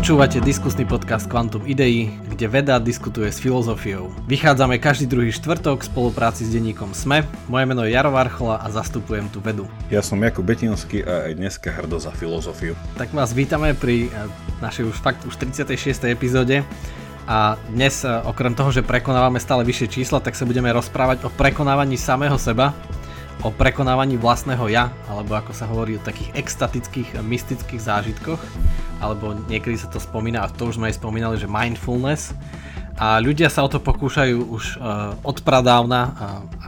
Počúvate diskusný podcast Quantum Idei, kde veda diskutuje s filozofiou. Vychádzame každý druhý štvrtok v spolupráci s denníkom SME. Moje meno je Jaro Varchola a zastupujem tu vedu. Ja som Jakub Betinský a aj dneska hrdo za filozofiu. Tak vás vítame pri eh, našej už fakt už 36. epizóde. A dnes eh, okrem toho, že prekonávame stále vyššie čísla, tak sa budeme rozprávať o prekonávaní samého seba, o prekonávaní vlastného ja, alebo ako sa hovorí o takých extatických, mystických zážitkoch alebo niekedy sa to spomína, a to už sme aj spomínali, že mindfulness. A ľudia sa o to pokúšajú už uh, od pradávna a, a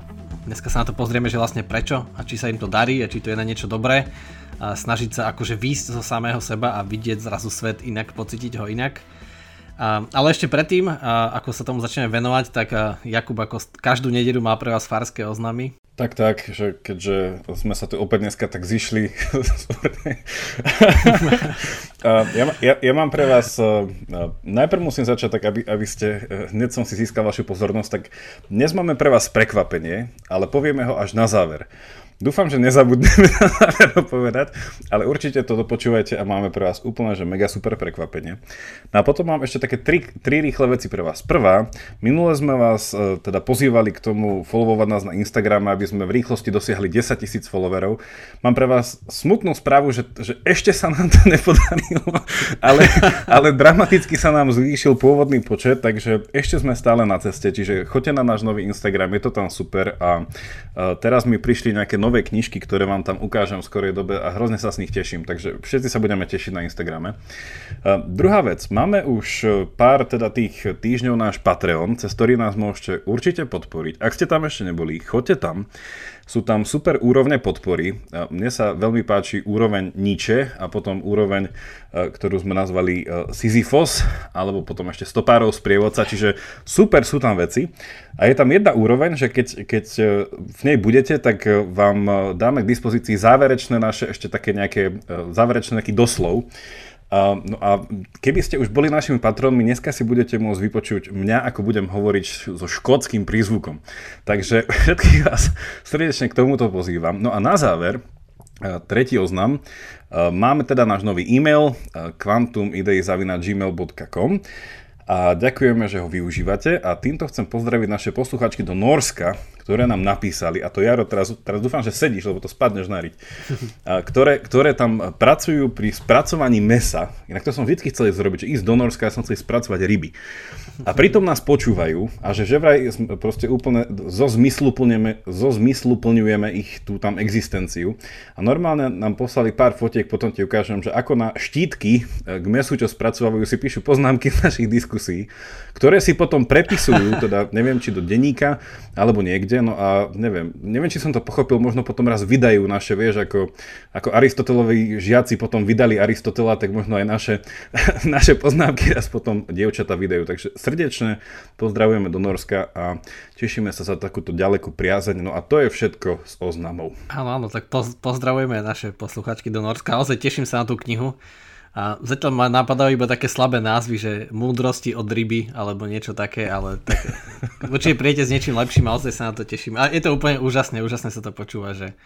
dneska sa na to pozrieme, že vlastne prečo a či sa im to darí a či to je na niečo dobré. A snažiť sa akože výjsť zo samého seba a vidieť zrazu svet inak, pocítiť ho inak. A, ale ešte predtým, a, ako sa tomu začneme venovať, tak a, Jakub ako každú nedelu má pre vás farské oznamy. Tak, tak, že keďže sme sa tu opäť dneska tak zišli. ja, ja, ja mám pre vás, najprv musím začať tak, aby, aby ste, hneď som si získal vašu pozornosť, tak dnes máme pre vás prekvapenie, ale povieme ho až na záver. Dúfam, že nezabudneme na záver povedať, ale určite to dopočúvajte a máme pre vás úplne, že mega super prekvapenie. No a potom mám ešte také tri, tri rýchle veci pre vás. Prvá, minule sme vás e, teda pozývali k tomu followovať nás na Instagrame, aby sme v rýchlosti dosiahli 10 tisíc followerov. Mám pre vás smutnú správu, že, že ešte sa nám to nepodarilo, ale, ale dramaticky sa nám zvýšil pôvodný počet, takže ešte sme stále na ceste, čiže choďte na náš nový Instagram, je to tam super a e, teraz mi prišli nejaké nové nové knižky, ktoré vám tam ukážem v skorej dobe a hrozne sa z nich teším, takže všetci sa budeme tešiť na Instagrame. Uh, druhá vec, máme už pár teda tých týždňov náš Patreon, cez ktorý nás môžete určite podporiť. Ak ste tam ešte neboli, choďte tam. Sú tam super úrovne podpory. Mne sa veľmi páči úroveň Nietzsche a potom úroveň, e, ktorú sme nazvali e, Sisyphos, alebo potom ešte stopárov sprievodca, čiže super sú tam veci. A je tam jedna úroveň, že keď, keď e, v nej budete, tak vám dáme k dispozícii záverečné naše ešte také nejaké, záverečné nejaký doslov, no a keby ste už boli našimi patronmi, dneska si budete môcť vypočuť mňa, ako budem hovoriť so škótským prízvukom. Takže všetkých vás srdečne k tomuto pozývam. No a na záver, tretí oznam, máme teda náš nový e-mail quantumidei.gmail.com a ďakujeme, že ho využívate a týmto chcem pozdraviť naše posluchačky do Norska, ktoré nám napísali, a to Jaro, teraz, teraz dúfam, že sedíš, lebo to spadneš na riť, ktoré, ktoré tam pracujú pri spracovaní mesa, inak to som vždy chcel zrobiť, že ísť do Norska, ja som chcel spracovať ryby. A pritom nás počúvajú a že že vraj proste úplne zo zmyslu, plňujeme, zo zmyslu plňujeme ich tú tam existenciu. A normálne nám poslali pár fotiek, potom ti ukážem, že ako na štítky e, k mesu, čo spracovajú, si píšu poznámky z našich diskusí, ktoré si potom prepisujú, teda neviem, či do denníka, alebo niekde niekde, no a neviem, neviem, či som to pochopil, možno potom raz vydajú naše, vieš, ako, ako Aristotelovi žiaci potom vydali Aristotela, tak možno aj naše, naše poznámky raz potom dievčata vydajú. Takže srdečne pozdravujeme do Norska a tešíme sa za takúto ďalekú priazeň. No a to je všetko s oznamou. Áno, áno, tak pozdravujeme naše posluchačky do Norska. Ozaj teším sa na tú knihu. A zatiaľ ma napadajú iba také slabé názvy, že múdrosti od ryby, alebo niečo také, ale tak určite prijete s niečím lepším a ozaj sa na to teším. A je to úplne úžasné, úžasné sa to počúva, že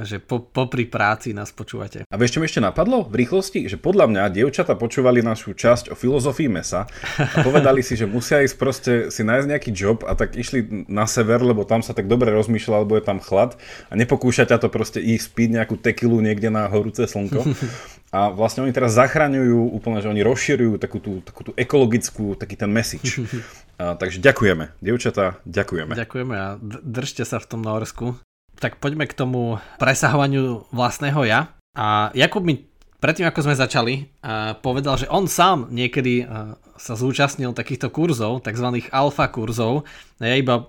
že po, popri práci nás počúvate. A vieš, čo mi ešte napadlo v rýchlosti? Že podľa mňa dievčata počúvali našu časť o filozofii mesa a povedali si, že musia ísť proste si nájsť nejaký job a tak išli na sever, lebo tam sa tak dobre rozmýšľa, lebo je tam chlad a nepokúša ťa to proste ísť piť nejakú tekilu niekde na horúce slnko. A vlastne oni teraz zachraňujú úplne, že oni rozširujú takú tú, takú tú ekologickú, taký ten message. A, takže ďakujeme, dievčatá, ďakujeme. Ďakujeme a držte sa v tom Norsku tak poďme k tomu presahovaniu vlastného ja. A Jakub mi predtým, ako sme začali, povedal, že on sám niekedy sa zúčastnil takýchto kurzov, tzv. alfa kurzov. Ja iba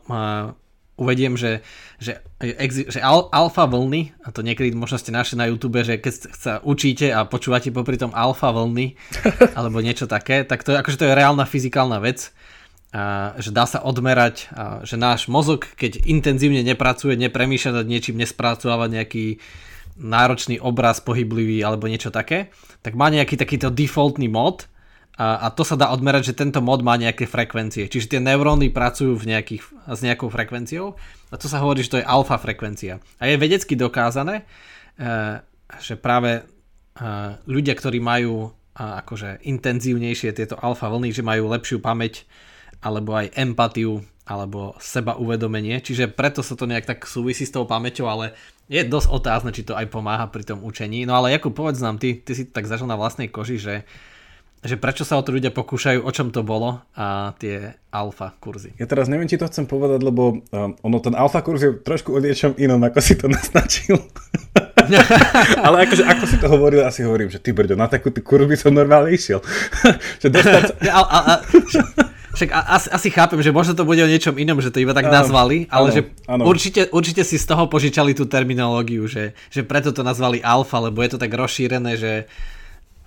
uvediem, že, že, že al, alfa vlny, a to niekedy možno ste našli na YouTube, že keď sa učíte a počúvate popri tom alfa vlny, alebo niečo také, tak to, akože to je reálna fyzikálna vec. A, že dá sa odmerať, a, že náš mozog, keď intenzívne nepracuje, nepremýšľa nad niečím, nespracováva nejaký náročný obraz pohyblivý alebo niečo také, tak má nejaký takýto defaultný mod a, a to sa dá odmerať, že tento mod má nejaké frekvencie. Čiže tie neuróny pracujú v nejakých, s nejakou frekvenciou a to sa hovorí, že to je alfa frekvencia. A je vedecky dokázané, e, že práve e, ľudia, ktorí majú a akože intenzívnejšie tieto alfa vlny, že majú lepšiu pamäť alebo aj empatiu alebo seba uvedomenie, čiže preto sa to nejak tak súvisí s tou pamäťou, ale je dosť otázne, či to aj pomáha pri tom učení. No ale Jakub, povedz nám, ty, ty si tak zažil na vlastnej koži, že že prečo sa o to ľudia pokúšajú, o čom to bolo a tie alfa kurzy. Ja teraz neviem, či to chcem povedať, lebo um, ono ten alfa kurz je trošku o niečom inom, ako si to naznačil. Ale akože, ako si to hovoril, asi hovorím, že ty brďo, na takú kurz by som normálne išiel. že dostať sa... a, a, a, však asi, asi chápem, že možno to bude o niečom inom, že to iba tak áno, nazvali, ale áno, že áno. Určite, určite si z toho požičali tú terminológiu, že, že preto to nazvali alfa, lebo je to tak rozšírené, že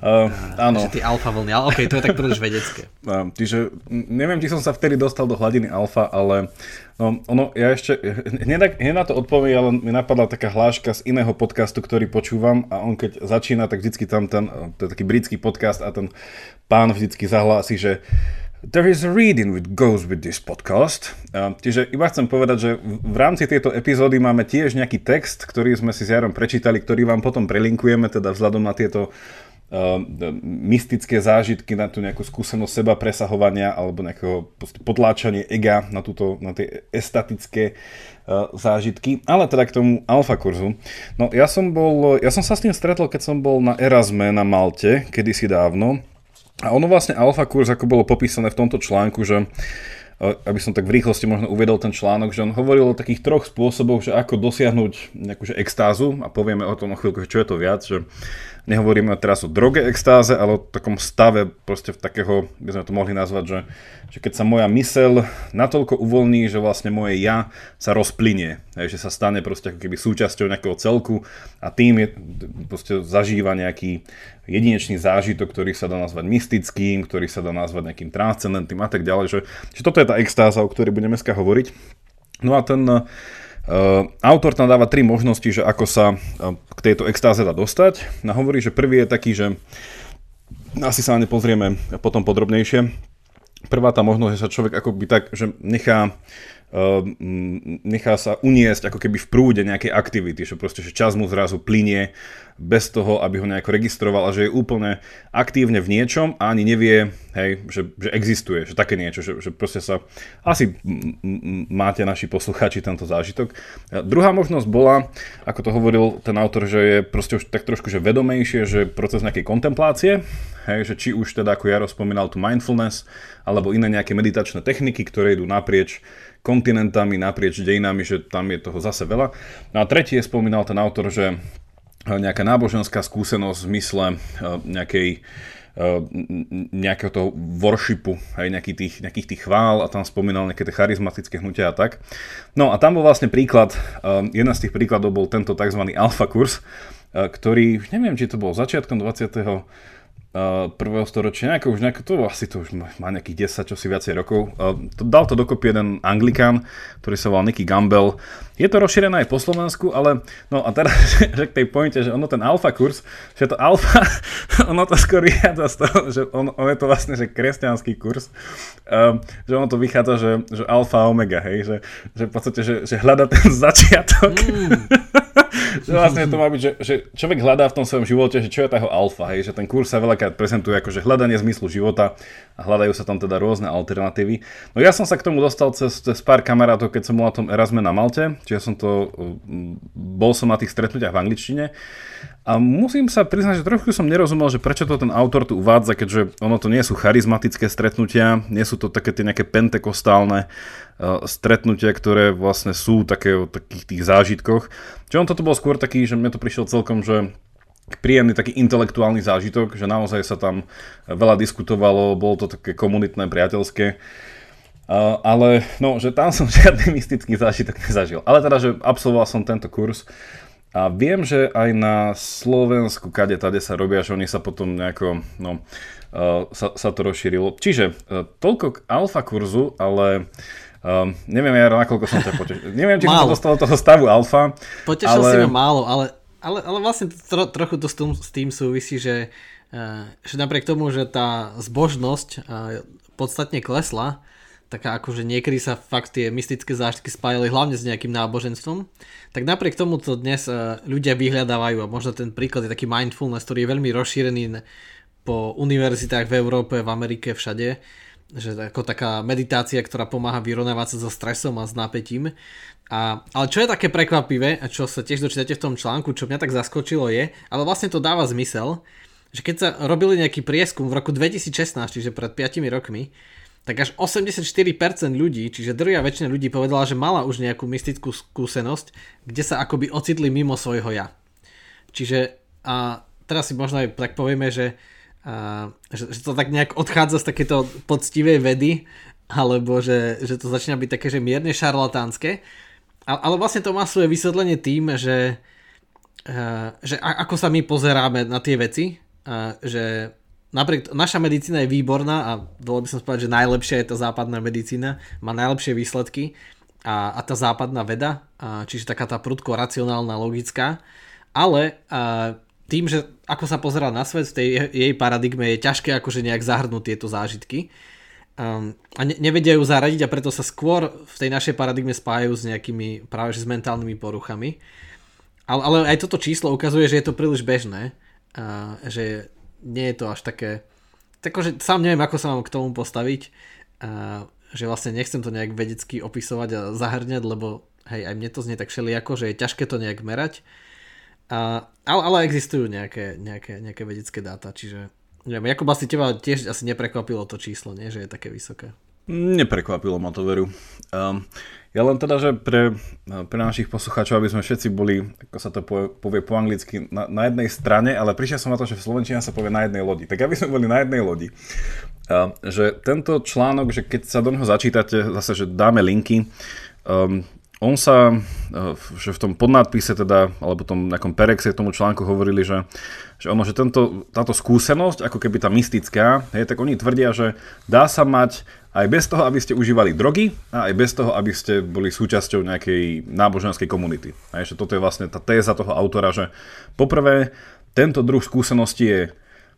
Uh, áno. Ty alfa vlny, ale okej, okay, to je tak príliš vedecké. Uh, čiže neviem, či som sa vtedy dostal do hladiny alfa, ale no, ono, ja ešte, hneď, na to odpoviem, ale mi napadla taká hláška z iného podcastu, ktorý počúvam a on keď začína, tak vždycky tam ten, to je taký britský podcast a ten pán vždycky zahlási, že There is a reading which goes with this podcast. Uh, čiže iba chcem povedať, že v rámci tejto epizódy máme tiež nejaký text, ktorý sme si s Jarom prečítali, ktorý vám potom prelinkujeme, teda vzhľadom na tieto mystické zážitky, na tú nejakú skúsenosť seba presahovania alebo nejakého potláčanie ega na, túto, na tie estatické uh, zážitky. Ale teda k tomu alfa kurzu. No ja som bol, ja som sa s tým stretol, keď som bol na Erasme na Malte, kedysi dávno. A ono vlastne alfa kurz, ako bolo popísané v tomto článku, že aby som tak v rýchlosti možno uvedol ten článok, že on hovoril o takých troch spôsoboch, že ako dosiahnuť nejakú že extázu a povieme o tom o chvíľku, čo je to viac, že nehovoríme teraz o droge extáze, ale o takom stave proste v takého, by sme to mohli nazvať, že, že keď sa moja mysel natoľko uvoľní, že vlastne moje ja sa rozplynie, že sa stane proste ako keby súčasťou nejakého celku a tým je, proste zažíva nejaký jedinečný zážitok, ktorý sa dá nazvať mystickým, ktorý sa dá nazvať nejakým transcendentným a tak ďalej, že, že toto je tá extáza, o ktorej budeme dneska hovoriť. No a ten Uh, autor tam dáva tri možnosti, že ako sa uh, k tejto extáze dá dostať. No hovorí, že prvý je taký, že asi sa na ne pozrieme potom podrobnejšie. Prvá tá možnosť, že sa človek akoby tak, že nechá nechá sa uniesť ako keby v prúde nejakej aktivity, že proste, že čas mu zrazu plinie bez toho, aby ho nejako registroval a že je úplne aktívne v niečom a ani nevie, hej, že, že existuje, že také niečo, že, že proste sa, asi máte naši poslucháči tento zážitok. A druhá možnosť bola, ako to hovoril ten autor, že je proste už tak trošku že vedomejšie, že proces nejakej kontemplácie, hej, že či už teda, ako Jaro spomínal, tu mindfulness, alebo iné nejaké meditačné techniky, ktoré idú naprieč kontinentami, naprieč dejinami, že tam je toho zase veľa. No a tretí je spomínal ten autor, že eh, nejaká náboženská skúsenosť v zmysle eh, nejakej eh, nejakého toho worshipu, aj nejakých tých, nejakých tých chvál a tam spomínal nejaké tie charizmatické hnutia a tak. No a tam bol vlastne príklad, jeden z tých príkladov bol tento tzv. alfa kurz, ktorý, neviem, či to bol začiatkom 20 prvého storočia, nejako už nejako, to asi to už má nejakých 10, čo viacej rokov. Uh, to, dal to dokopy jeden Anglikán, ktorý sa volal Nicky Gamble. Je to rozšírené aj po Slovensku, ale no a teraz, že k tej pointe, že ono ten alfa kurz, že to alfa, ono to skôr vychádza z toho, že on, on je to vlastne že kresťanský kurz, um, že ono to vychádza, že, že alfa omega, hej, že, že v podstate, že, že hľada ten začiatok. Mm. že vlastne to má byť, že, že človek hľadá v tom svojom živote, že čo je tá jeho alfa, hej, že ten kurz sa veľakrát prezentuje ako že hľadanie zmyslu života a hľadajú sa tam teda rôzne alternatívy. No ja som sa k tomu dostal cez, cez pár kamarátov, keď som bol na tom Erasme na Malte, čiže som to, bol som na tých stretnutiach v angličtine a musím sa priznať, že trochu som nerozumel, že prečo to ten autor tu uvádza, keďže ono to nie sú charizmatické stretnutia, nie sú to také tie nejaké pentekostálne uh, stretnutia, ktoré vlastne sú také o takých tých zážitkoch. Čiže on toto bol skôr taký, že mne to prišiel celkom, že príjemný taký intelektuálny zážitok, že naozaj sa tam veľa diskutovalo, bolo to také komunitné, priateľské. Uh, ale no, že tam som žiadny mystický zážitok nezažil. Ale teda, že absolvoval som tento kurz a viem, že aj na Slovensku, kade tade sa robia, že oni sa potom nejako, no, uh, sa, sa to rozšírilo. Čiže uh, toľko k alfa kurzu, ale uh, neviem ja, nakoľko som ťa potešil. Neviem, či málo. som sa dostal do toho stavu alfa. Potešil ale... si ma málo, ale, ale, ale vlastne tro, trochu to s tým, s tým súvisí, že, uh, že napriek tomu, že tá zbožnosť uh, podstatne klesla, taká akože niekedy sa fakt tie mystické zážitky spájali hlavne s nejakým náboženstvom, tak napriek tomu to dnes uh, ľudia vyhľadávajú a možno ten príklad je taký mindfulness, ktorý je veľmi rozšírený po univerzitách v Európe, v Amerike, všade, že ako taká meditácia, ktorá pomáha vyrovnávať sa so stresom a s napätím. A, ale čo je také prekvapivé, a čo sa tiež dočítate v tom článku, čo mňa tak zaskočilo je, ale vlastne to dáva zmysel, že keď sa robili nejaký prieskum v roku 2016, čiže pred 5 rokmi, tak až 84% ľudí, čiže drvia väčšina ľudí povedala, že mala už nejakú mystickú skúsenosť, kde sa akoby ocitli mimo svojho ja. Čiže a teraz si možno aj tak povieme, že, a, že, že to tak nejak odchádza z takéto poctivej vedy, alebo že, že to začína byť také, že mierne šarlatánske, ale vlastne to má svoje vysvetlenie tým, že, že ako sa my pozeráme na tie veci, že napriek naša medicína je výborná a bolo by som povedať, že najlepšia je tá západná medicína, má najlepšie výsledky. A, a tá západná veda, a, čiže taká tá prudko racionálna, logická, ale a, tým, že ako sa pozerá na svet v tej jej paradigme je ťažké akože nejak zahrnúť tieto zážitky. Um, a ne, nevedia ju zaradiť a preto sa skôr v tej našej paradigme spájajú s nejakými práve s mentálnymi poruchami. Ale, ale aj toto číslo ukazuje, že je to príliš bežné, a, že nie je to až také... Takže sám neviem, ako sa mám k tomu postaviť, a, že vlastne nechcem to nejak vedecky opisovať a zahrňať, lebo hej, aj mne to znie tak všelijako, že je ťažké to nejak merať. A, ale, ale existujú nejaké, nejaké, nejaké vedecké dáta, čiže Neviem, Jakub, asi teba tiež asi neprekvapilo to číslo, nie? že je také vysoké. Neprekvapilo ma to, veru. Um, ja len teda, že pre, pre našich poslucháčov, aby sme všetci boli, ako sa to povie, po anglicky, na, na jednej strane, ale prišiel som na to, že v Slovenčine sa povie na jednej lodi. Tak aby sme boli na jednej lodi. Že tento článok, že keď sa do neho začítate, zase, že dáme linky, um, on sa, eh, že v tom podnádpise teda, alebo tom nejakom perexe tomu článku hovorili, že, že ono, že tento, táto skúsenosť, ako keby tá mystická, je, tak oni tvrdia, že dá sa mať aj bez toho, aby ste užívali drogy a aj bez toho, aby ste boli súčasťou nejakej náboženskej komunity. A že toto je vlastne tá téza toho autora, že poprvé, tento druh skúsenosti je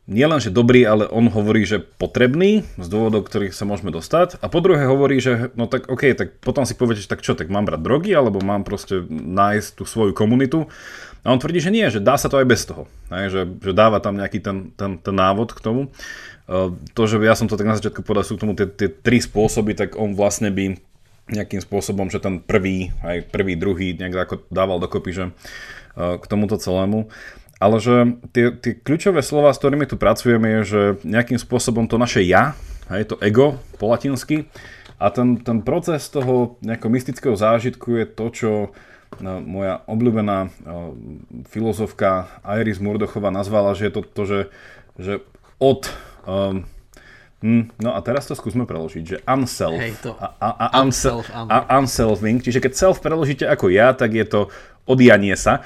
nielen, že dobrý, ale on hovorí, že potrebný z dôvodov, ktorých sa môžeme dostať. A po druhé hovorí, že no tak OK, tak potom si poviete, že tak čo, tak mám brať drogy, alebo mám proste nájsť tú svoju komunitu. A on tvrdí, že nie, že dá sa to aj bez toho. Aj, že, že dáva tam nejaký ten, ten, ten návod k tomu. Uh, to, že ja som to tak na začiatku povedal, sú k tomu tie, tie tri spôsoby, tak on vlastne by nejakým spôsobom, že ten prvý, aj prvý, druhý nejak dával dokopy, že uh, k tomuto celému. Ale že tie, tie kľúčové slova, s ktorými tu pracujeme, je, že nejakým spôsobom to naše ja, hej, to ego po latinsky, a ten, ten proces toho nejakého mystického zážitku je to, čo no, moja obľúbená uh, filozofka Iris Murdochová nazvala, že je to to, že, že od um, no a teraz to skúsme preložiť, že unself. Hej, to. A, a, a, unself, a, unselfing, čiže keď self preložíte ako ja, tak je to odjanie sa,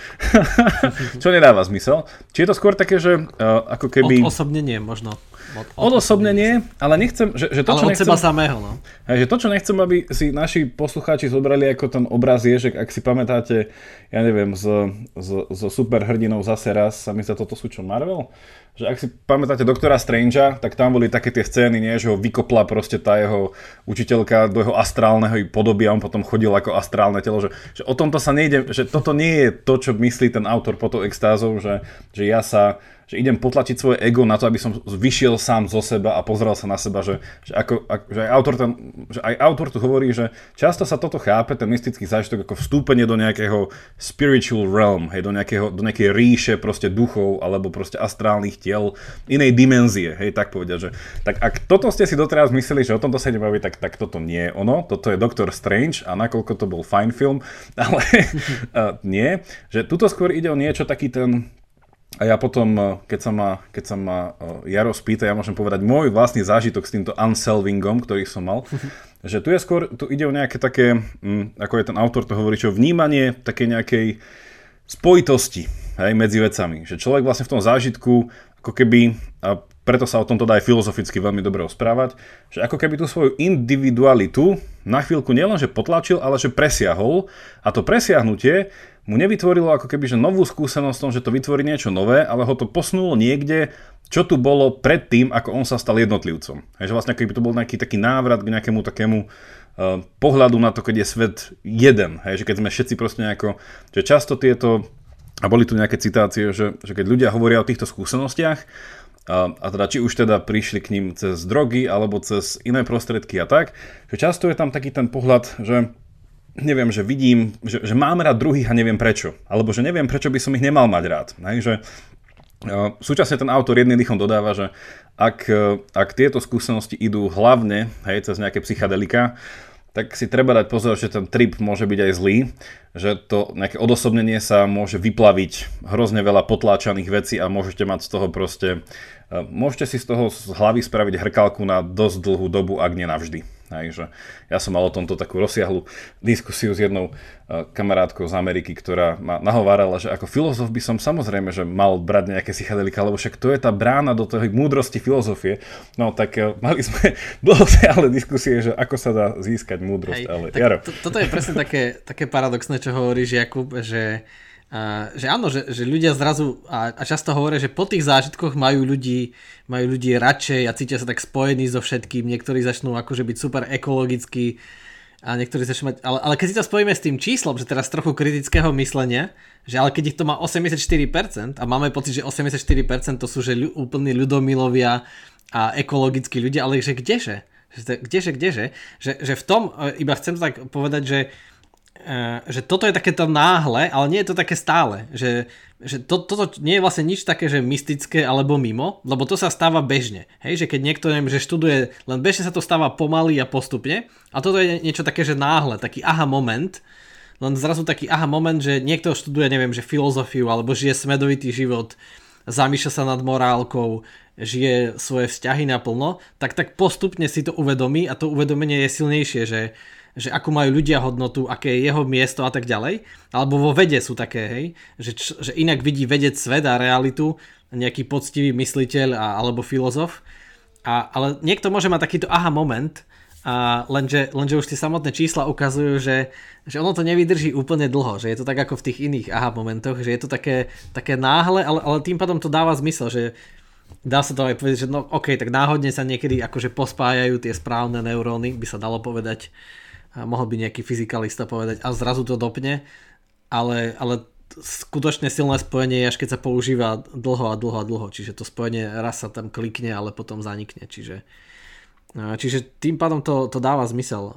čo nedáva zmysel. Či je to skôr také, že uh, ako keby... Odosobnenie možno. Od, od osobnenie, ale nechcem, že, že to, ale čo od nechcem, seba samého, no. Že to, čo nechcem, aby si naši poslucháči zobrali ako ten obraz je, že ak si pamätáte, ja neviem, z, z, z superhrdinou zase raz, sa mi sa toto sú čo, Marvel? Že ak si pamätáte doktora Strangea, tak tam boli také tie scény, nie, že ho vykopla proste tá jeho učiteľka do jeho astrálneho podoby a on potom chodil ako astrálne telo, že, že o tomto sa nejde, že toto nie je to, čo myslí ten autor po tou extázou, že, že ja sa že idem potlačiť svoje ego na to, aby som vyšiel sám zo seba a pozrel sa na seba, že, že, ako, že, aj autor ten, že aj autor tu hovorí, že často sa toto chápe, ten mystický zážitok, ako vstúpenie do nejakého spiritual realm, hej, do, nejakého, do nejakej ríše proste duchov alebo proste astrálnych tiel, inej dimenzie, hej, tak povedať, že tak ak toto ste si doteraz mysleli, že o tomto sa nebaví, tak, tak toto nie je ono, toto je Doctor Strange a nakoľko to bol fajn film, ale nie, že tuto skôr ide o niečo taký ten, a ja potom, eh, keď sa ma, keď sa ma eh, Jaro spýta, ja môžem povedať môj vlastný zážitok s týmto unselvingom, ktorý som mal. že tu je skôr, tu ide o nejaké také, hm, ako je ten autor to hovorí, čo vnímanie také nejakej spojitosti hej, medzi vecami. Že človek vlastne v tom zážitku, ako keby, a preto sa o tomto dá aj filozoficky veľmi dobre rozprávať, že ako keby tú svoju individualitu na chvíľku nielenže potlačil, ale že presiahol a to presiahnutie mu nevytvorilo ako keby že novú skúsenosť tom, že to vytvorí niečo nové, ale ho to posunulo niekde, čo tu bolo pred tým, ako on sa stal jednotlivcom. Hej, že vlastne keby to bol nejaký taký návrat k nejakému takému uh, pohľadu na to, keď je svet jeden. Hej, že keď sme všetci proste nejako, že často tieto, a boli tu nejaké citácie, že, že keď ľudia hovoria o týchto skúsenostiach, a teda či už teda prišli k ním cez drogy alebo cez iné prostredky a tak, že často je tam taký ten pohľad, že neviem, že vidím, že, že mám rád druhých a neviem prečo. Alebo že neviem, prečo by som ich nemal mať rád. Hej, uh, súčasne ten autor jedným dýchom dodáva, že ak, uh, ak tieto skúsenosti idú hlavne hej, cez nejaké psychadelika, tak si treba dať pozor, že ten trip môže byť aj zlý, že to nejaké odosobnenie sa môže vyplaviť hrozne veľa potláčaných vecí a môžete mať z toho proste, e, môžete si z toho z hlavy spraviť hrkalku na dosť dlhú dobu, ak nie navždy. Takže ja som mal o tomto takú rozsiahlu diskusiu s jednou uh, kamarátkou z Ameriky, ktorá ma nahovárala, že ako filozof by som samozrejme, že mal brať nejaké psychedelika, lebo však to je tá brána do tej múdrosti filozofie. No tak uh, mali sme dlhosiahle diskusie, že ako sa dá získať múdrosť. Hej, ale, tak Jaro. To, toto je presne také, také paradoxné, čo hovoríš Jakub, že že áno, že, že ľudia zrazu a, a často hovoria, že po tých zážitkoch majú ľudí, majú ľudí radšej a cítia sa tak spojení so všetkým. Niektorí začnú akože byť super ekologickí a niektorí začnú mať... Ale, ale keď si to spojíme s tým číslom, že teraz trochu kritického myslenia, že ale keď ich to má 84% a máme pocit, že 84% to sú že ľu, úplní ľudomilovia a ekologickí ľudia, ale že kdeže? Že, kdeže, kdeže? Že, že v tom, e, iba chcem tak povedať, že že toto je takéto náhle, ale nie je to také stále. Že, že to, toto nie je vlastne nič také, že mystické alebo mimo, lebo to sa stáva bežne. Hej, že keď niekto neviem, že študuje, len bežne sa to stáva pomaly a postupne. A toto je niečo také, že náhle, taký aha moment, len zrazu taký aha moment, že niekto študuje, neviem, že filozofiu alebo žije smedovitý život, zamýšľa sa nad morálkou, žije svoje vzťahy naplno, tak tak postupne si to uvedomí a to uvedomenie je silnejšie, že že akú majú ľudia hodnotu, aké je jeho miesto a tak ďalej. Alebo vo vede sú také, hej, že, že inak vidí vedec svet a realitu, nejaký poctivý mysliteľ a, alebo filozof. A, ale niekto môže mať takýto aha moment, a lenže, lenže už tie samotné čísla ukazujú, že, že ono to nevydrží úplne dlho, že je to tak ako v tých iných aha momentoch, že je to také, také náhle, ale, ale tým pádom to dáva zmysel, že dá sa to aj povedať, že no ok, tak náhodne sa niekedy akože pospájajú tie správne neuróny, by sa dalo povedať, mohol by nejaký fyzikalista povedať a zrazu to dopne, ale, ale skutočne silné spojenie je až keď sa používa dlho a dlho a dlho, čiže to spojenie raz sa tam klikne, ale potom zanikne, čiže, čiže tým pádom to, to dáva zmysel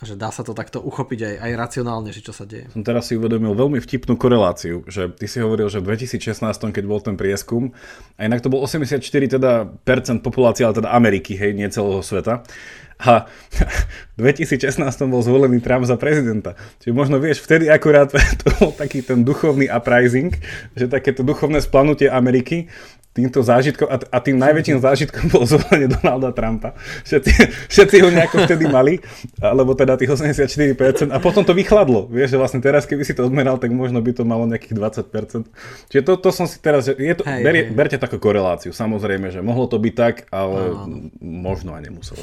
že dá sa to takto uchopiť aj, aj racionálne, že čo sa deje. Som teraz si uvedomil veľmi vtipnú koreláciu, že ty si hovoril, že v 2016, keď bol ten prieskum, a inak to bol 84 teda percent populácie, ale teda Ameriky, hej, nie celého sveta, a v 2016 bol zvolený Trump za prezidenta. Čiže možno vieš, vtedy akurát to bol taký ten duchovný uprising, že takéto duchovné splanutie Ameriky, týmto zážitkom a, a tým najväčším zážitkom bolo zvolenie Donalda Trumpa. Všetci, všetci ho nejako vtedy mali, alebo teda tých 84% a potom to vychladlo. Vieš, že vlastne teraz, keby si to odmeral, tak možno by to malo nejakých 20%. Čiže to, to som si teraz, že je to, hej, berie, hej. berte takú koreláciu. Samozrejme, že mohlo to byť tak, ale no. možno aj nemuselo.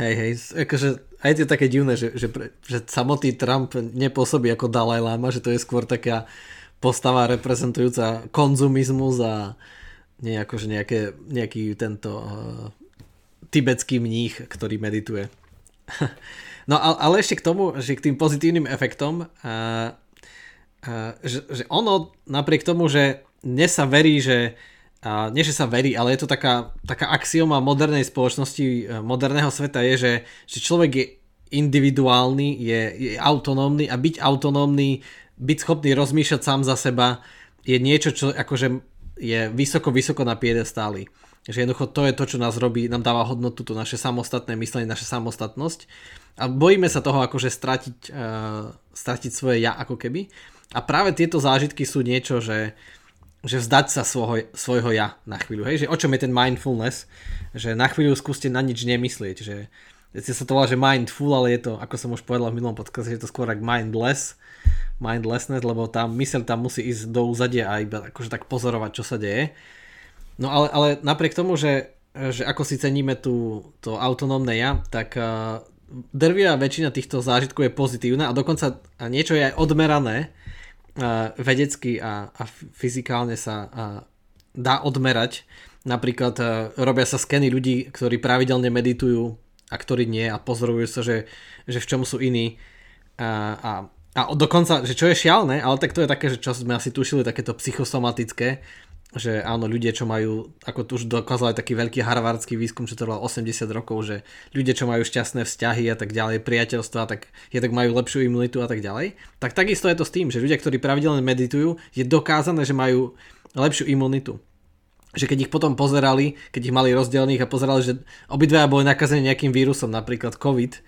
Hej, hej, akože aj je také divné, že, že, že samotný Trump nepôsobí ako Dalaj Lama, že to je skôr taká postava reprezentujúca konzumizmus a nie nejaké, nejaký tento uh, tibetský mních, ktorý medituje. no ale ešte k tomu, že k tým pozitívnym efektom, uh, uh, že, že ono napriek tomu, že dnes sa verí, že a nie, že sa verí, ale je to taká, taká axioma modernej spoločnosti, moderného sveta je, že, že človek je individuálny, je, je autonómny a byť autonómny byť schopný rozmýšľať sám za seba je niečo, čo akože je vysoko, vysoko na piedestáli. Že jednoducho to je to, čo nás robí, nám dáva hodnotu, to naše samostatné myslenie, naša samostatnosť. A bojíme sa toho akože stratiť, uh, stratiť svoje ja ako keby. A práve tieto zážitky sú niečo, že, že vzdať sa svojho, svojho ja na chvíľu. Hej? Že o čom je ten mindfulness? Že na chvíľu skúste na nič nemyslieť. Že, sa to volá, že mindful, ale je to, ako som už povedal v minulom podcaste, je to skôr ako mindless mindlessness, lebo tá myseľ tam musí ísť do úzadia a iba akože tak pozorovať, čo sa deje. No ale, ale napriek tomu, že, že ako si ceníme tú, to autonómne ja, tak uh, drvia väčšina týchto zážitkov je pozitívna a dokonca niečo je aj odmerané uh, vedecky a, a fyzikálne sa uh, dá odmerať. Napríklad uh, robia sa skeny ľudí, ktorí pravidelne meditujú a ktorí nie a pozorujú sa, že, že v čom sú iní. Uh, a a dokonca, že čo je šialné, ale tak to je také, že čo sme asi tušili, takéto psychosomatické, že áno, ľudia, čo majú, ako tu už dokázal aj taký veľký harvardský výskum, čo trval 80 rokov, že ľudia, čo majú šťastné vzťahy a tak ďalej, priateľstva, tak je tak majú lepšiu imunitu a tak ďalej. Tak takisto je to s tým, že ľudia, ktorí pravidelne meditujú, je dokázané, že majú lepšiu imunitu. Že keď ich potom pozerali, keď ich mali rozdelených a pozerali, že obidvaja boli nakazení nejakým vírusom, napríklad COVID,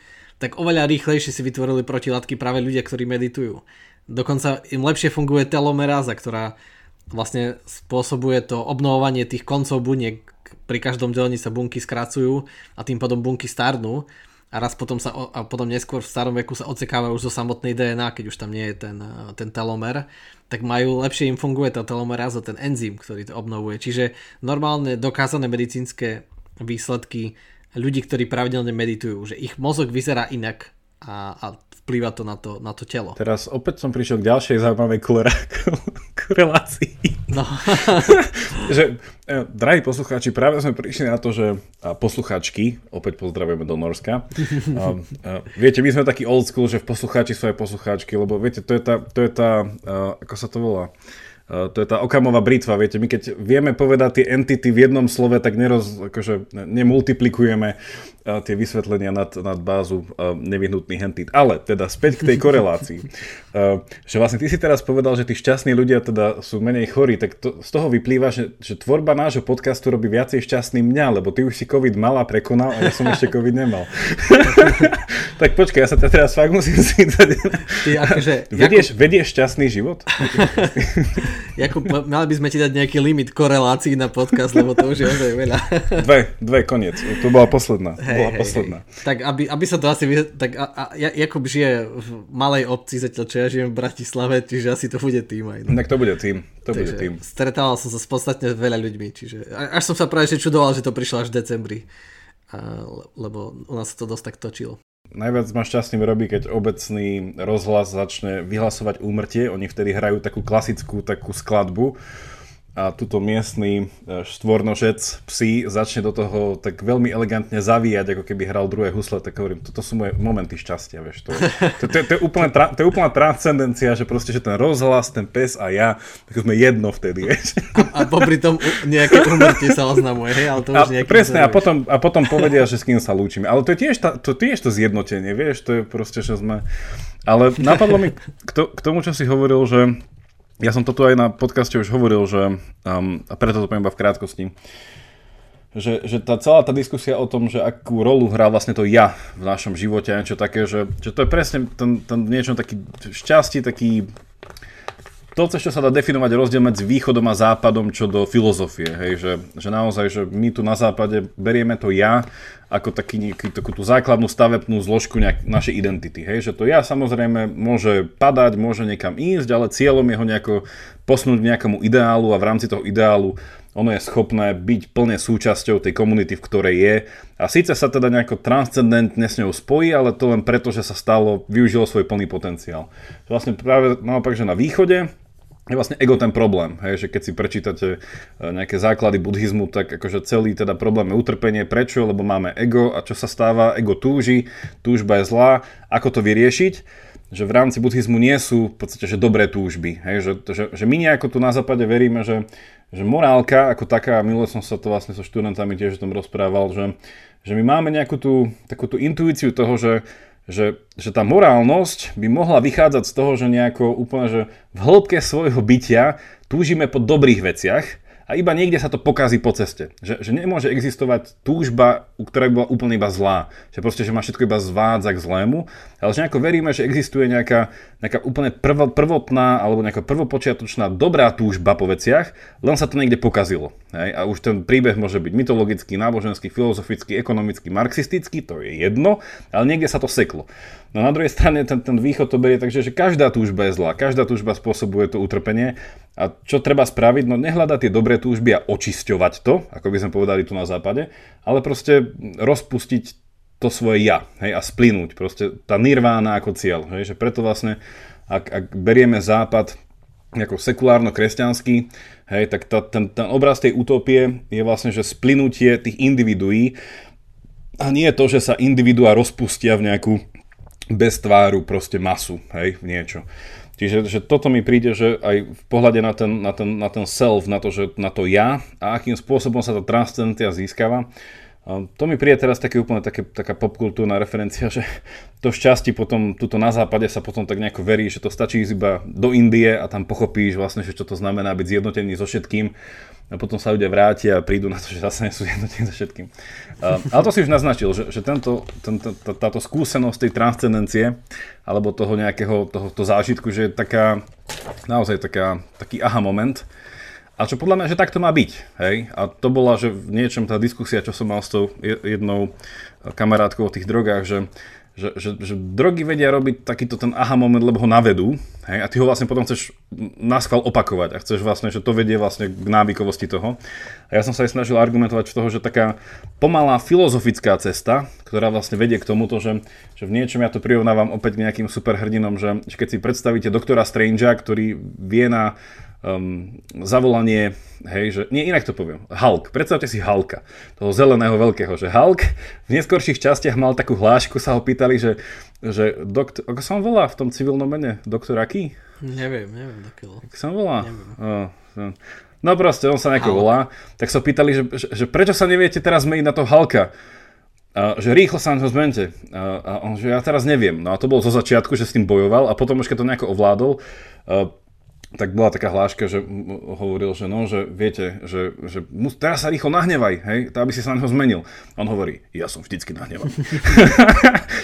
tak oveľa rýchlejšie si vytvorili protilátky práve ľudia, ktorí meditujú. Dokonca im lepšie funguje telomeráza, ktorá vlastne spôsobuje to obnovovanie tých koncov buniek. Pri každom delení sa bunky skracujú a tým potom bunky starnú a raz potom sa, a potom neskôr v starom veku sa odsekávajú už zo samotnej DNA, keď už tam nie je ten, ten telomer, tak majú, lepšie im funguje tá telomeráza, ten enzym, ktorý to obnovuje. Čiže normálne dokázané medicínske výsledky ľudí, ktorí pravidelne meditujú, že ich mozog vyzerá inak a, a vplýva to na to, na to telo. Teraz opäť som prišiel k ďalšej zaujímavej korelácii. No. že, e, drahí poslucháči, práve sme prišli na to, že a poslucháčky, opäť pozdravujeme do Norska. A, a, viete, my sme takí old school, že v poslucháči sú aj poslucháčky, lebo viete, to je tá, to je tá a, ako sa to volá, Eh, to je tá okamová britva, viete, my keď vieme povedať tie entity v jednom slove, tak neroz, akože nemultiplikujeme. eh, tie vysvetlenia nad, nad bázu nevyhnutných entit. Ale teda späť k tej korelácii. Že vlastne ty si teraz povedal, že tí šťastní ľudia teda sú menej chorí, tak to, z toho vyplýva, že, že tvorba nášho podcastu robí viacej šťastný mňa, lebo ty už si COVID mal a prekonal a ja som ešte COVID nemal. tak počkaj, ja sa teraz fakt musím. Ty akože, vedieš, vedieš šťastný život? Jakub, mali by sme ti dať nejaký limit korelácií na podcast, lebo to už je ozaj veľa. Dve, dve, koniec. To bola posledná. Hej, bola hej, posledná. Hej. Tak aby, aby sa to asi... Tak a, a, Jakub žije v malej obci, zatiaľ čo ja žijem v Bratislave, čiže asi to bude tým aj. No. Tak to bude tým. To Takže bude tým. Stretával som sa s podstatne veľa ľuďmi, čiže až som sa práve čudoval, že to prišlo až v decembri. A, lebo u nás sa to dosť tak točilo. Najviac ma šťastným robí, keď obecný rozhlas začne vyhlasovať úmrtie. Oni vtedy hrajú takú klasickú takú skladbu a tuto miestný e, štvornožec psi začne do toho tak veľmi elegantne zavíjať, ako keby hral druhé husle, tak hovorím, toto sú moje momenty šťastia, vieš, to, to, to, to, je, úplne, to je úplná transcendencia, že proste, že ten rozhlas, ten pes a ja, tak sme jedno vtedy, vieš. A, a popri tom nejaké umrtie sa oznamuje, hej, ale to už nejaký Presne, a potom, a potom povedia, že s kým sa lúčime, ale to je tiež, ta, to, tiež to zjednotenie, vieš, to je proste, že sme... Ale napadlo mi k, to, k tomu, čo si hovoril, že ja som to tu aj na podcaste už hovoril, že, um, a preto to poviem iba v krátkosti, že, že tá celá tá diskusia o tom, že akú rolu hrá vlastne to ja v našom živote a niečo také, že, že to je presne ten, ten niečo taký šťastí, taký to, čo sa dá definovať rozdiel medzi východom a západom, čo do filozofie, hej, že, že naozaj, že my tu na západe berieme to ja ako taký, nejaký, takú tú základnú stavebnú zložku nejak, našej identity, hej, že to ja samozrejme môže padať, môže niekam ísť, ale cieľom je ho nejako posunúť k nejakomu ideálu a v rámci toho ideálu ono je schopné byť plne súčasťou tej komunity, v ktorej je. A síce sa teda nejako transcendentne s ňou spojí, ale to len preto, že sa stalo, využilo svoj plný potenciál. Vlastne práve naopak, že na východe je vlastne ego ten problém, hej, že keď si prečítate e, nejaké základy buddhizmu, tak akože celý teda problém je utrpenie. Prečo? Lebo máme ego a čo sa stáva? Ego túži, túžba je zlá. Ako to vyriešiť? Že v rámci buddhizmu nie sú v podstate že dobré túžby. Hej, že, že, že my nejako tu na západe veríme, že, že morálka ako taká, minule som sa to vlastne so študentami tiež o tom rozprával, že, že my máme nejakú tú, takú tú intuíciu toho, že že, že tá morálnosť by mohla vychádzať z toho, že nejako úplne, že v hĺbke svojho bytia túžime po dobrých veciach a iba niekde sa to pokazí po ceste. Že, že nemôže existovať túžba, ktorá by bola úplne iba zlá. Že proste, že má všetko iba zvádza k zlému, ale že nejako veríme, že existuje nejaká, nejaká úplne prvo, prvotná alebo nejaká prvopočiatočná dobrá túžba po veciach, len sa to niekde pokazilo. Hej? A už ten príbeh môže byť mytologický, náboženský, filozofický, ekonomický, marxistický, to je jedno, ale niekde sa to seklo. No na druhej strane ten, ten východ to berie takže, že každá túžba je zlá, každá túžba spôsobuje to utrpenie. A čo treba spraviť, no nehľadať tie dobré túžby a očisťovať to, ako by sme povedali tu na západe, ale proste rozpustiť to svoje ja hej, a splínuť, proste tá nirvána ako cieľ, hej, že preto vlastne, ak, ak berieme západ ako sekulárno-kresťanský, hej, tak tá, ten, ten obraz tej utopie je vlastne, že splynutie tých individuí. A nie to, že sa individua rozpustia v nejakú bez tváru proste masu, hej, niečo. Čiže že toto mi príde, že aj v pohľade na ten, na, ten, na ten self, na to, že, na to ja a akým spôsobom sa tá transcendencia získava, to mi príde teraz také úplne také, taká popkultúrna referencia, že to šťastie potom, tuto na západe sa potom tak nejako verí, že to stačí ísť iba do Indie a tam pochopíš vlastne, že čo to znamená byť zjednotený so všetkým a potom sa ľudia vrátia a prídu na to, že zase sú jednotení so všetkým. Uh, ale to si už naznačil, že, že tento, tento, táto skúsenosť tej transcendencie alebo toho nejakého tohoto zážitku, že je taká, naozaj taká, taký aha moment, a čo podľa mňa, že tak to má byť. Hej? A to bola, že v niečom tá diskusia, čo som mal s tou jednou kamarátkou o tých drogách, že, že, že, že drogy vedia robiť takýto ten aha moment, lebo ho navedú hej? a ty ho vlastne potom chceš naskval opakovať a chceš vlastne, že to vedie vlastne k návykovosti toho. A ja som sa aj snažil argumentovať v toho, že taká pomalá filozofická cesta, ktorá vlastne vedie k tomuto, že, že v niečom ja to prirovnávam opäť k nejakým superhrdinom, že, že keď si predstavíte doktora Strangea, ktorý vie na um, zavolanie, hej, že, nie inak to poviem, Hulk, predstavte si Hulka, toho zeleného veľkého, že Hulk v neskorších častiach mal takú hlášku, sa ho pýtali, že, že doktor, ako sa on volá v tom civilnom mene, doktor aký? Neviem, neviem, dokiaľ. Ako sa on volá? Neviem. Oh, no proste, on sa nejako volá, tak sa pýtali, že, že, že prečo sa neviete teraz zmeniť na toho Hulka? Že rýchlo sa ho zmente. A, a on, že ja teraz neviem. No a to bolo zo začiatku, že s tým bojoval a potom už keď to nejako ovládol, tak bola taká hláška, že hovoril, že no, že viete, že, že mu, teraz sa rýchlo nahnevaj, hej, to aby si sa na neho zmenil. On hovorí, ja som vždycky nahnevaný.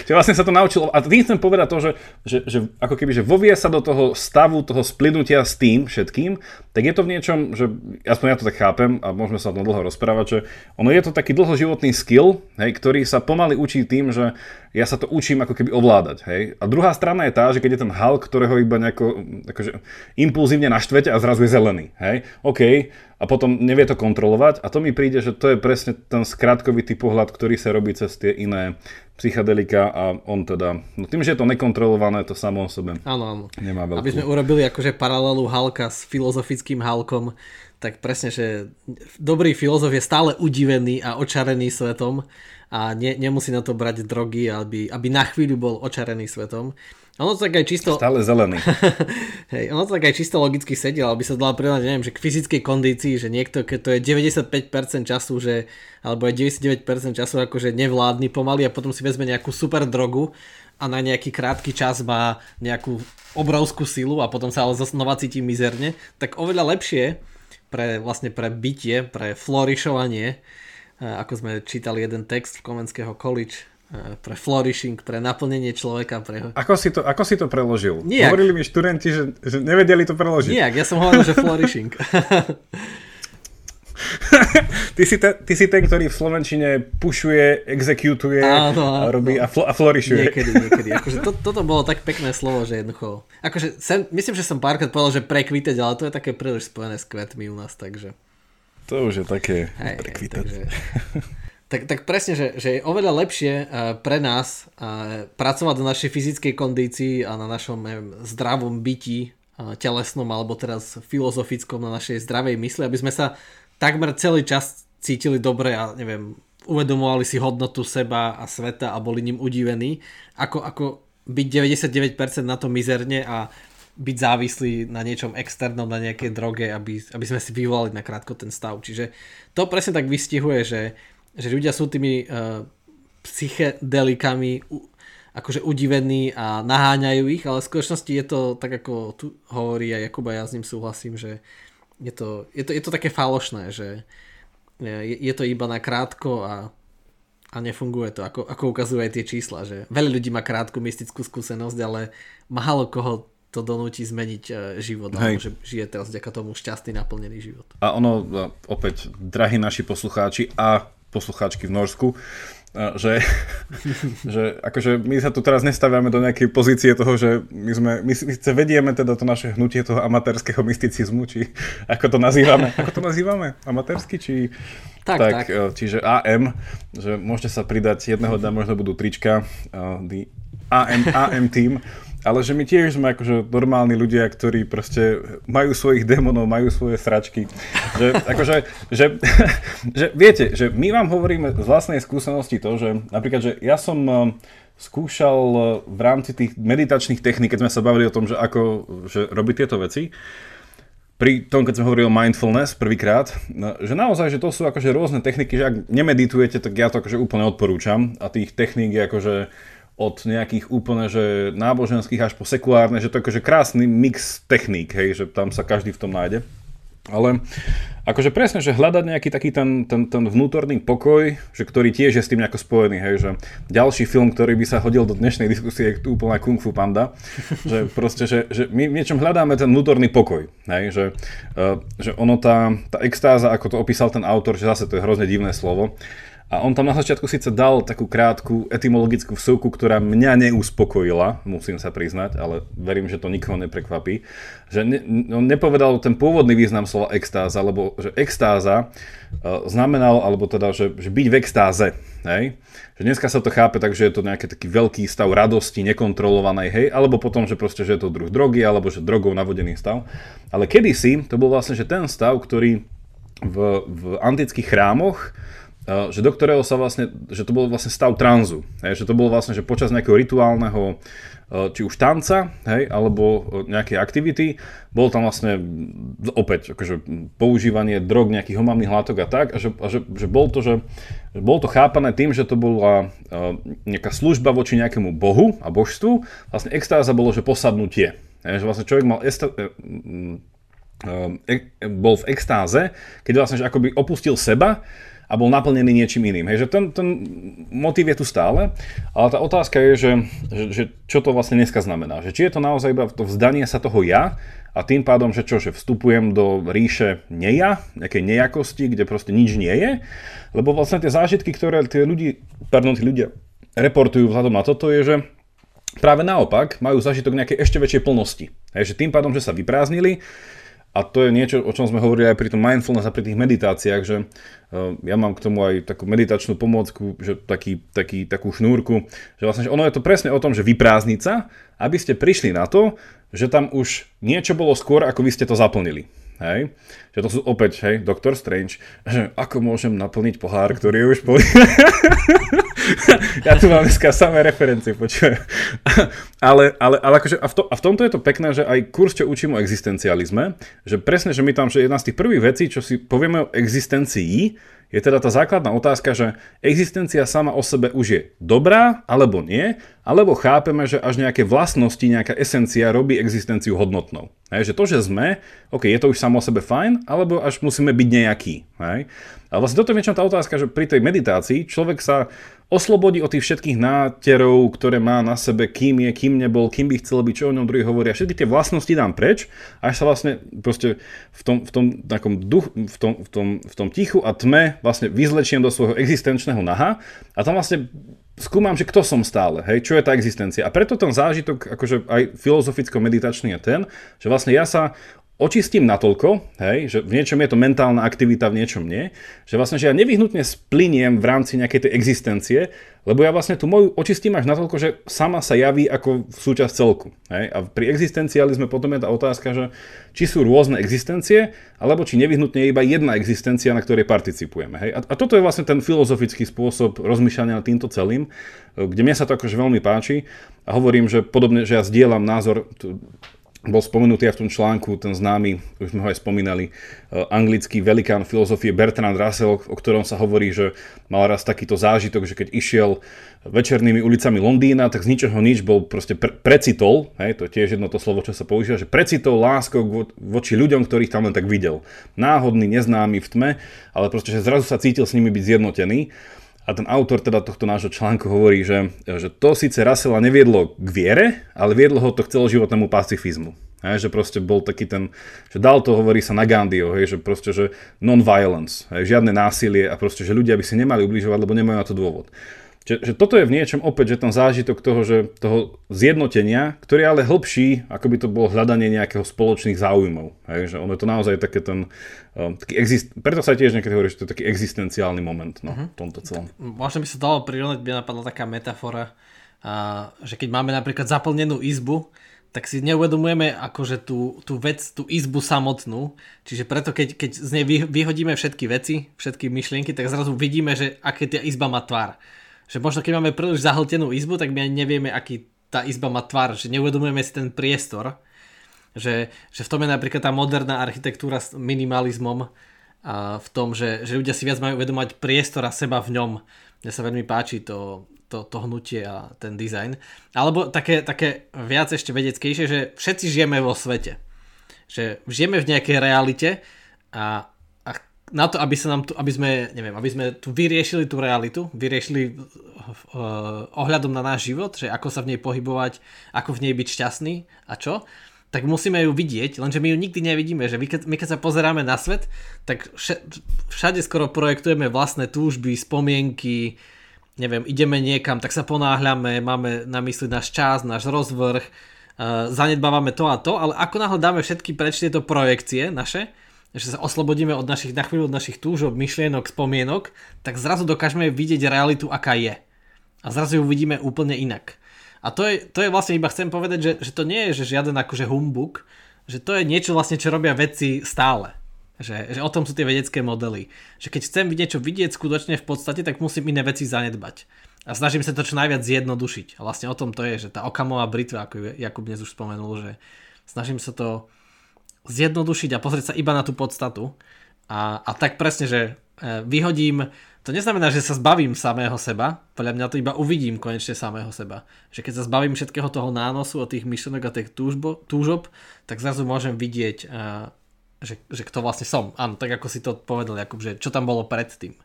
Čiže vlastne sa to naučil, a tým chcem povedať to, že, že, že ako keby, že vovie sa do toho stavu, toho splidnutia s tým všetkým, tak je to v niečom, že aspoň ja to tak chápem a môžeme sa o tom dlho rozprávať, že ono je to taký dlhoživotný skill, hej, ktorý sa pomaly učí tým, že ja sa to učím ako keby ovládať. Hej? A druhá strana je tá, že keď je ten Hulk, ktorého iba nejako akože, impulzívne naštvete a zrazu je zelený. Hej? OK, a potom nevie to kontrolovať a to mi príde, že to je presne ten skratkovitý pohľad, ktorý sa robí cez tie iné psychedelika a on teda, no tým, že je to nekontrolované, to samo o sebe áno, áno. nemá veľkú. Aby sme urobili akože paralelu Halka s filozofickým Halkom, tak presne, že dobrý filozof je stále udivený a očarený svetom a ne, nemusí na to brať drogy, aby, aby na chvíľu bol očarený svetom. Ono to tak aj čisto... Stále zelený. Hej, ono to tak aj čisto logicky sedí, ale by sa dalo prirovnať, neviem, že k fyzickej kondícii, že niekto, keď to je 95% času, že, alebo je 99% času akože nevládny pomaly a potom si vezme nejakú super drogu a na nejaký krátky čas má nejakú obrovskú silu a potom sa ale znova cíti mizerne, tak oveľa lepšie pre, vlastne pre bytie, pre florišovanie ako sme čítali jeden text v Komenského college, pre flourishing, pre naplnenie človeka. Pre... Ako, si to, ako si to preložil? Nijak. Hovorili mi študenti, že, že nevedeli to preložiť. Nijak, ja som hovoril, že flourishing. ty, si te, ty si ten, ktorý v Slovenčine pušuje, exekutuje a robí a, fl- a florišuje. Niekedy, niekedy. Akože to, toto bolo tak pekné slovo, že jednoducho... Akože sem, myslím, že som párkrát povedal, že prekviteť, ale to je také príliš spojené s kvetmi u nás, takže... To už je také hej, takže, tak, tak presne, že, že je oveľa lepšie uh, pre nás uh, pracovať na našej fyzickej kondícii a na našom neviem, zdravom byti, uh, telesnom alebo teraz filozofickom, na našej zdravej mysli, aby sme sa takmer celý čas cítili dobre a neviem, uvedomovali si hodnotu seba a sveta a boli ním udivení, ako, ako byť 99% na to mizerne a byť závislí na niečom externom, na nejakej droge, aby, aby sme si vyvolali na krátko ten stav. Čiže to presne tak vystihuje, že, že ľudia sú tými uh, psychedelikami uh, akože udivení a naháňajú ich, ale v skutočnosti je to tak, ako tu hovorí a ja s ním súhlasím, že je to, je to, je to také falošné, že je, je to iba na krátko a, a nefunguje to, ako, ako ukazujú aj tie čísla, že veľa ľudí má krátku mystickú skúsenosť, ale málo koho to donúti zmeniť e, život, alebo že žije teraz vďaka tomu šťastný, naplnený život. A ono, opäť, drahí naši poslucháči a poslucháčky v Norsku, e, že, že akože my sa tu teraz nestaviame do nejakej pozície toho, že my, sme, my sice vedieme teda to naše hnutie toho amatérského mysticizmu, či ako to nazývame, ako to nazývame, amatérsky, či tak, tak, tak. čiže AM, že môžete sa pridať jedného dňa, možno budú trička, uh, the AM, AM team, ale že my tiež sme akože normálni ľudia, ktorí proste majú svojich démonov, majú svoje sračky. Že, akože, že, že, viete, že my vám hovoríme z vlastnej skúsenosti to, že napríklad, že ja som eh, skúšal v rámci tých meditačných techník, keď sme sa bavili o tom, že ako že robiť tieto veci, pri tom, keď som hovoril mindfulness prvýkrát, no, že naozaj, že to sú akože rôzne techniky, že ak nemeditujete, tak ja to akože úplne odporúčam a tých techník je akože od nejakých úplne, že náboženských až po sekulárne, že to je akože krásny mix techník, hej, že tam sa každý v tom nájde. Ale akože presne, že hľadať nejaký taký ten, ten, ten vnútorný pokoj, že ktorý tiež je s tým nejako spojený, hej, že ďalší film, ktorý by sa hodil do dnešnej diskusie, je úplná Kung Fu Panda, že proste, že, že my v niečom hľadáme ten vnútorný pokoj, hej, že, uh, že ono tá, tá extáza, ako to opísal ten autor, že zase to je hrozne divné slovo, a on tam na začiatku síce dal takú krátku etymologickú vsuvku, ktorá mňa neuspokojila, musím sa priznať, ale verím, že to nikoho neprekvapí. Že ne, on nepovedal ten pôvodný význam slova extáza, lebo že extáza uh, znamenal, alebo teda, že, že byť v extáze. Hej? Že dneska sa to chápe tak, že je to nejaký taký veľký stav radosti, nekontrolovanej, hej, alebo potom, že proste, že je to druh drogy, alebo že drogou navodený stav. Ale kedysi to bol vlastne, že ten stav, ktorý v, v antických chrámoch že do ktorého sa vlastne, že to bol vlastne stav tranzu, hej, že to bolo vlastne, že počas nejakého rituálneho či už tanca, hej, alebo nejakej aktivity, bol tam vlastne opäť akože používanie drog, nejakých homavných látok a tak, a že, a že, že, bol to, že, že bol to chápané tým, že to bola nejaká služba voči nejakému bohu a božstvu, vlastne extáza bolo, že posadnutie, hej, že vlastne človek mal esta, e, e, bol v extáze, keď vlastne že akoby opustil seba a bol naplnený niečím iným. Hej, že ten, ten motiv je tu stále, ale tá otázka je, že, že, že čo to vlastne dneska znamená. Že či je to naozaj iba to vzdanie sa toho ja a tým pádom, že čo, že vstupujem do ríše neja, nejakej nejakosti, kde proste nič nie je, lebo vlastne tie zážitky, ktoré tie ľudí, pardon, tí ľudia reportujú vzhľadom na toto je, že práve naopak majú zážitok nejakej ešte väčšej plnosti. Hej, že tým pádom, že sa vyprázdnili, a to je niečo, o čom sme hovorili aj pri tom mindfulness a pri tých meditáciách, že uh, ja mám k tomu aj takú meditačnú pomôcku, že taký, taký, takú šnúrku, že vlastne že ono je to presne o tom, že vyprázdniť sa, aby ste prišli na to, že tam už niečo bolo skôr, ako vy ste to zaplnili. Hej? Že to sú opäť, hej, Doctor Strange, že ako môžem naplniť pohár, ktorý je už po... ja tu mám dneska samé referencie, počujem. ale, ale, ale akože, a, v to, a v tomto je to pekné, že aj kurz, čo učím o existencializme, že presne, že my tam, že jedna z tých prvých vecí, čo si povieme o existencii, je teda tá základná otázka, že existencia sama o sebe už je dobrá alebo nie, alebo chápeme, že až nejaké vlastnosti, nejaká esencia robí existenciu hodnotnou. Hej, že to, že sme, ok, je to už samo o sebe fajn, alebo až musíme byť nejaký. Hej? A vlastne toto je tá otázka, že pri tej meditácii človek sa oslobodí od tých všetkých náterov, ktoré má na sebe, kým je, kým nebol, kým by chcel byť, čo o ňom druhý hovoria. Všetky tie vlastnosti dám preč, až sa vlastne proste v tom, v tom, takom duch, v tom, v tom, v tom tichu a tme vlastne vyzlečiem do svojho existenčného naha a tam vlastne skúmam, že kto som stále, hej, čo je tá existencia. A preto ten zážitok, akože aj filozoficko-meditačný je ten, že vlastne ja sa očistím natoľko, hej, že v niečom je to mentálna aktivita, v niečom nie, že vlastne, že ja nevyhnutne spliniem v rámci nejakej tej existencie, lebo ja vlastne tú moju očistím až natoľko, že sama sa javí ako súčasť celku. Hej. A pri existencializme potom je tá otázka, že či sú rôzne existencie, alebo či nevyhnutne je iba jedna existencia, na ktorej participujeme. Hej. A, a toto je vlastne ten filozofický spôsob rozmýšľania nad týmto celým, kde mne sa to akože veľmi páči a hovorím, že podobne, že ja zdieľam názor bol spomenutý aj v tom článku, ten známy, už sme ho aj spomínali, eh, anglický velikán filozofie Bertrand Russell, o ktorom sa hovorí, že mal raz takýto zážitok, že keď išiel večernými ulicami Londýna, tak z ničoho nič bol proste pre, precitol, hej, to je tiež jedno to slovo, čo sa používa, že precitol láskou vo, voči ľuďom, ktorých tam len tak videl. Náhodný, neznámy v tme, ale proste, že zrazu sa cítil s nimi byť zjednotený. A ten autor teda tohto nášho článku hovorí, že, že to síce Russella neviedlo k viere, ale viedlo ho to k celoživotnému pacifizmu. Hej, že proste bol taký ten, že dal to, hovorí sa na Gandhiho, hej, že proste, že non-violence, hej, žiadne násilie a proste, že ľudia by si nemali ubližovať, lebo nemajú na to dôvod. Že, že toto je v niečom opäť, že ten zážitok toho, že toho zjednotenia, ktorý je ale hĺbší, ako by to bolo hľadanie nejakého spoločných záujmov. Hej, že ono je to naozaj také ten, um, taký exist, preto sa tiež niekedy hovorí, že to je taký existenciálny moment no, uh-huh. v tomto celom. Možno by sa dalo prirovnať, by napadla taká metafora, a, že keď máme napríklad zaplnenú izbu, tak si neuvedomujeme akože tú, tú vec, tú izbu samotnú. Čiže preto keď, keď z nej vyhodíme všetky veci, všetky myšlienky, tak zrazu vidíme, že aké tá izba má tvár Že možno keď máme príliš zahltenú izbu, tak my ani nevieme, aký tá izba má tvar, že neuvedomujeme si ten priestor. Že, že v tom je napríklad tá moderná architektúra s minimalizmom a v tom, že, že ľudia si viac majú uvedomať priestor a seba v ňom. Mne sa veľmi páči to, to, to hnutie a ten dizajn. Alebo také, také viac ešte vedeckejšie, že všetci žijeme vo svete. Že žijeme v nejakej realite a, na to, aby, sa nám tu, aby, sme, neviem, aby sme tu vyriešili tú realitu, vyriešili uh, ohľadom na náš život, že ako sa v nej pohybovať, ako v nej byť šťastný a čo, tak musíme ju vidieť, lenže my ju nikdy nevidíme, že my keď, my keď sa pozeráme na svet, tak všade skoro projektujeme vlastné túžby, spomienky, neviem, ideme niekam, tak sa ponáhľame, máme na mysli náš čas, náš rozvrh, uh, zanedbávame to a to, ale ako náhle dáme všetky preč tieto projekcie naše, že sa oslobodíme od našich, na chvíľu od našich túžob, myšlienok, spomienok, tak zrazu dokážeme vidieť realitu, aká je. A zrazu ju vidíme úplne inak. A to je, to je vlastne iba chcem povedať, že, že to nie je že žiaden akože humbuk, že to je niečo vlastne, čo robia vedci stále. Že, že o tom sú tie vedecké modely. Že keď chcem niečo vidieť skutočne v podstate, tak musím iné veci zanedbať. A snažím sa to čo najviac zjednodušiť. A vlastne o tom to je, že tá okamová britva, ako Jakub dnes už spomenul, že snažím sa to zjednodušiť a pozrieť sa iba na tú podstatu. A, a tak presne, že e, vyhodím, to neznamená, že sa zbavím samého seba, podľa mňa to iba uvidím konečne samého seba. Že keď sa zbavím všetkého toho nánosu od tých myšlenok a tých túžbo, túžob, tak zrazu môžem vidieť že, že kto vlastne som. Áno, tak ako si to povedal, Jakub, že čo tam bolo predtým.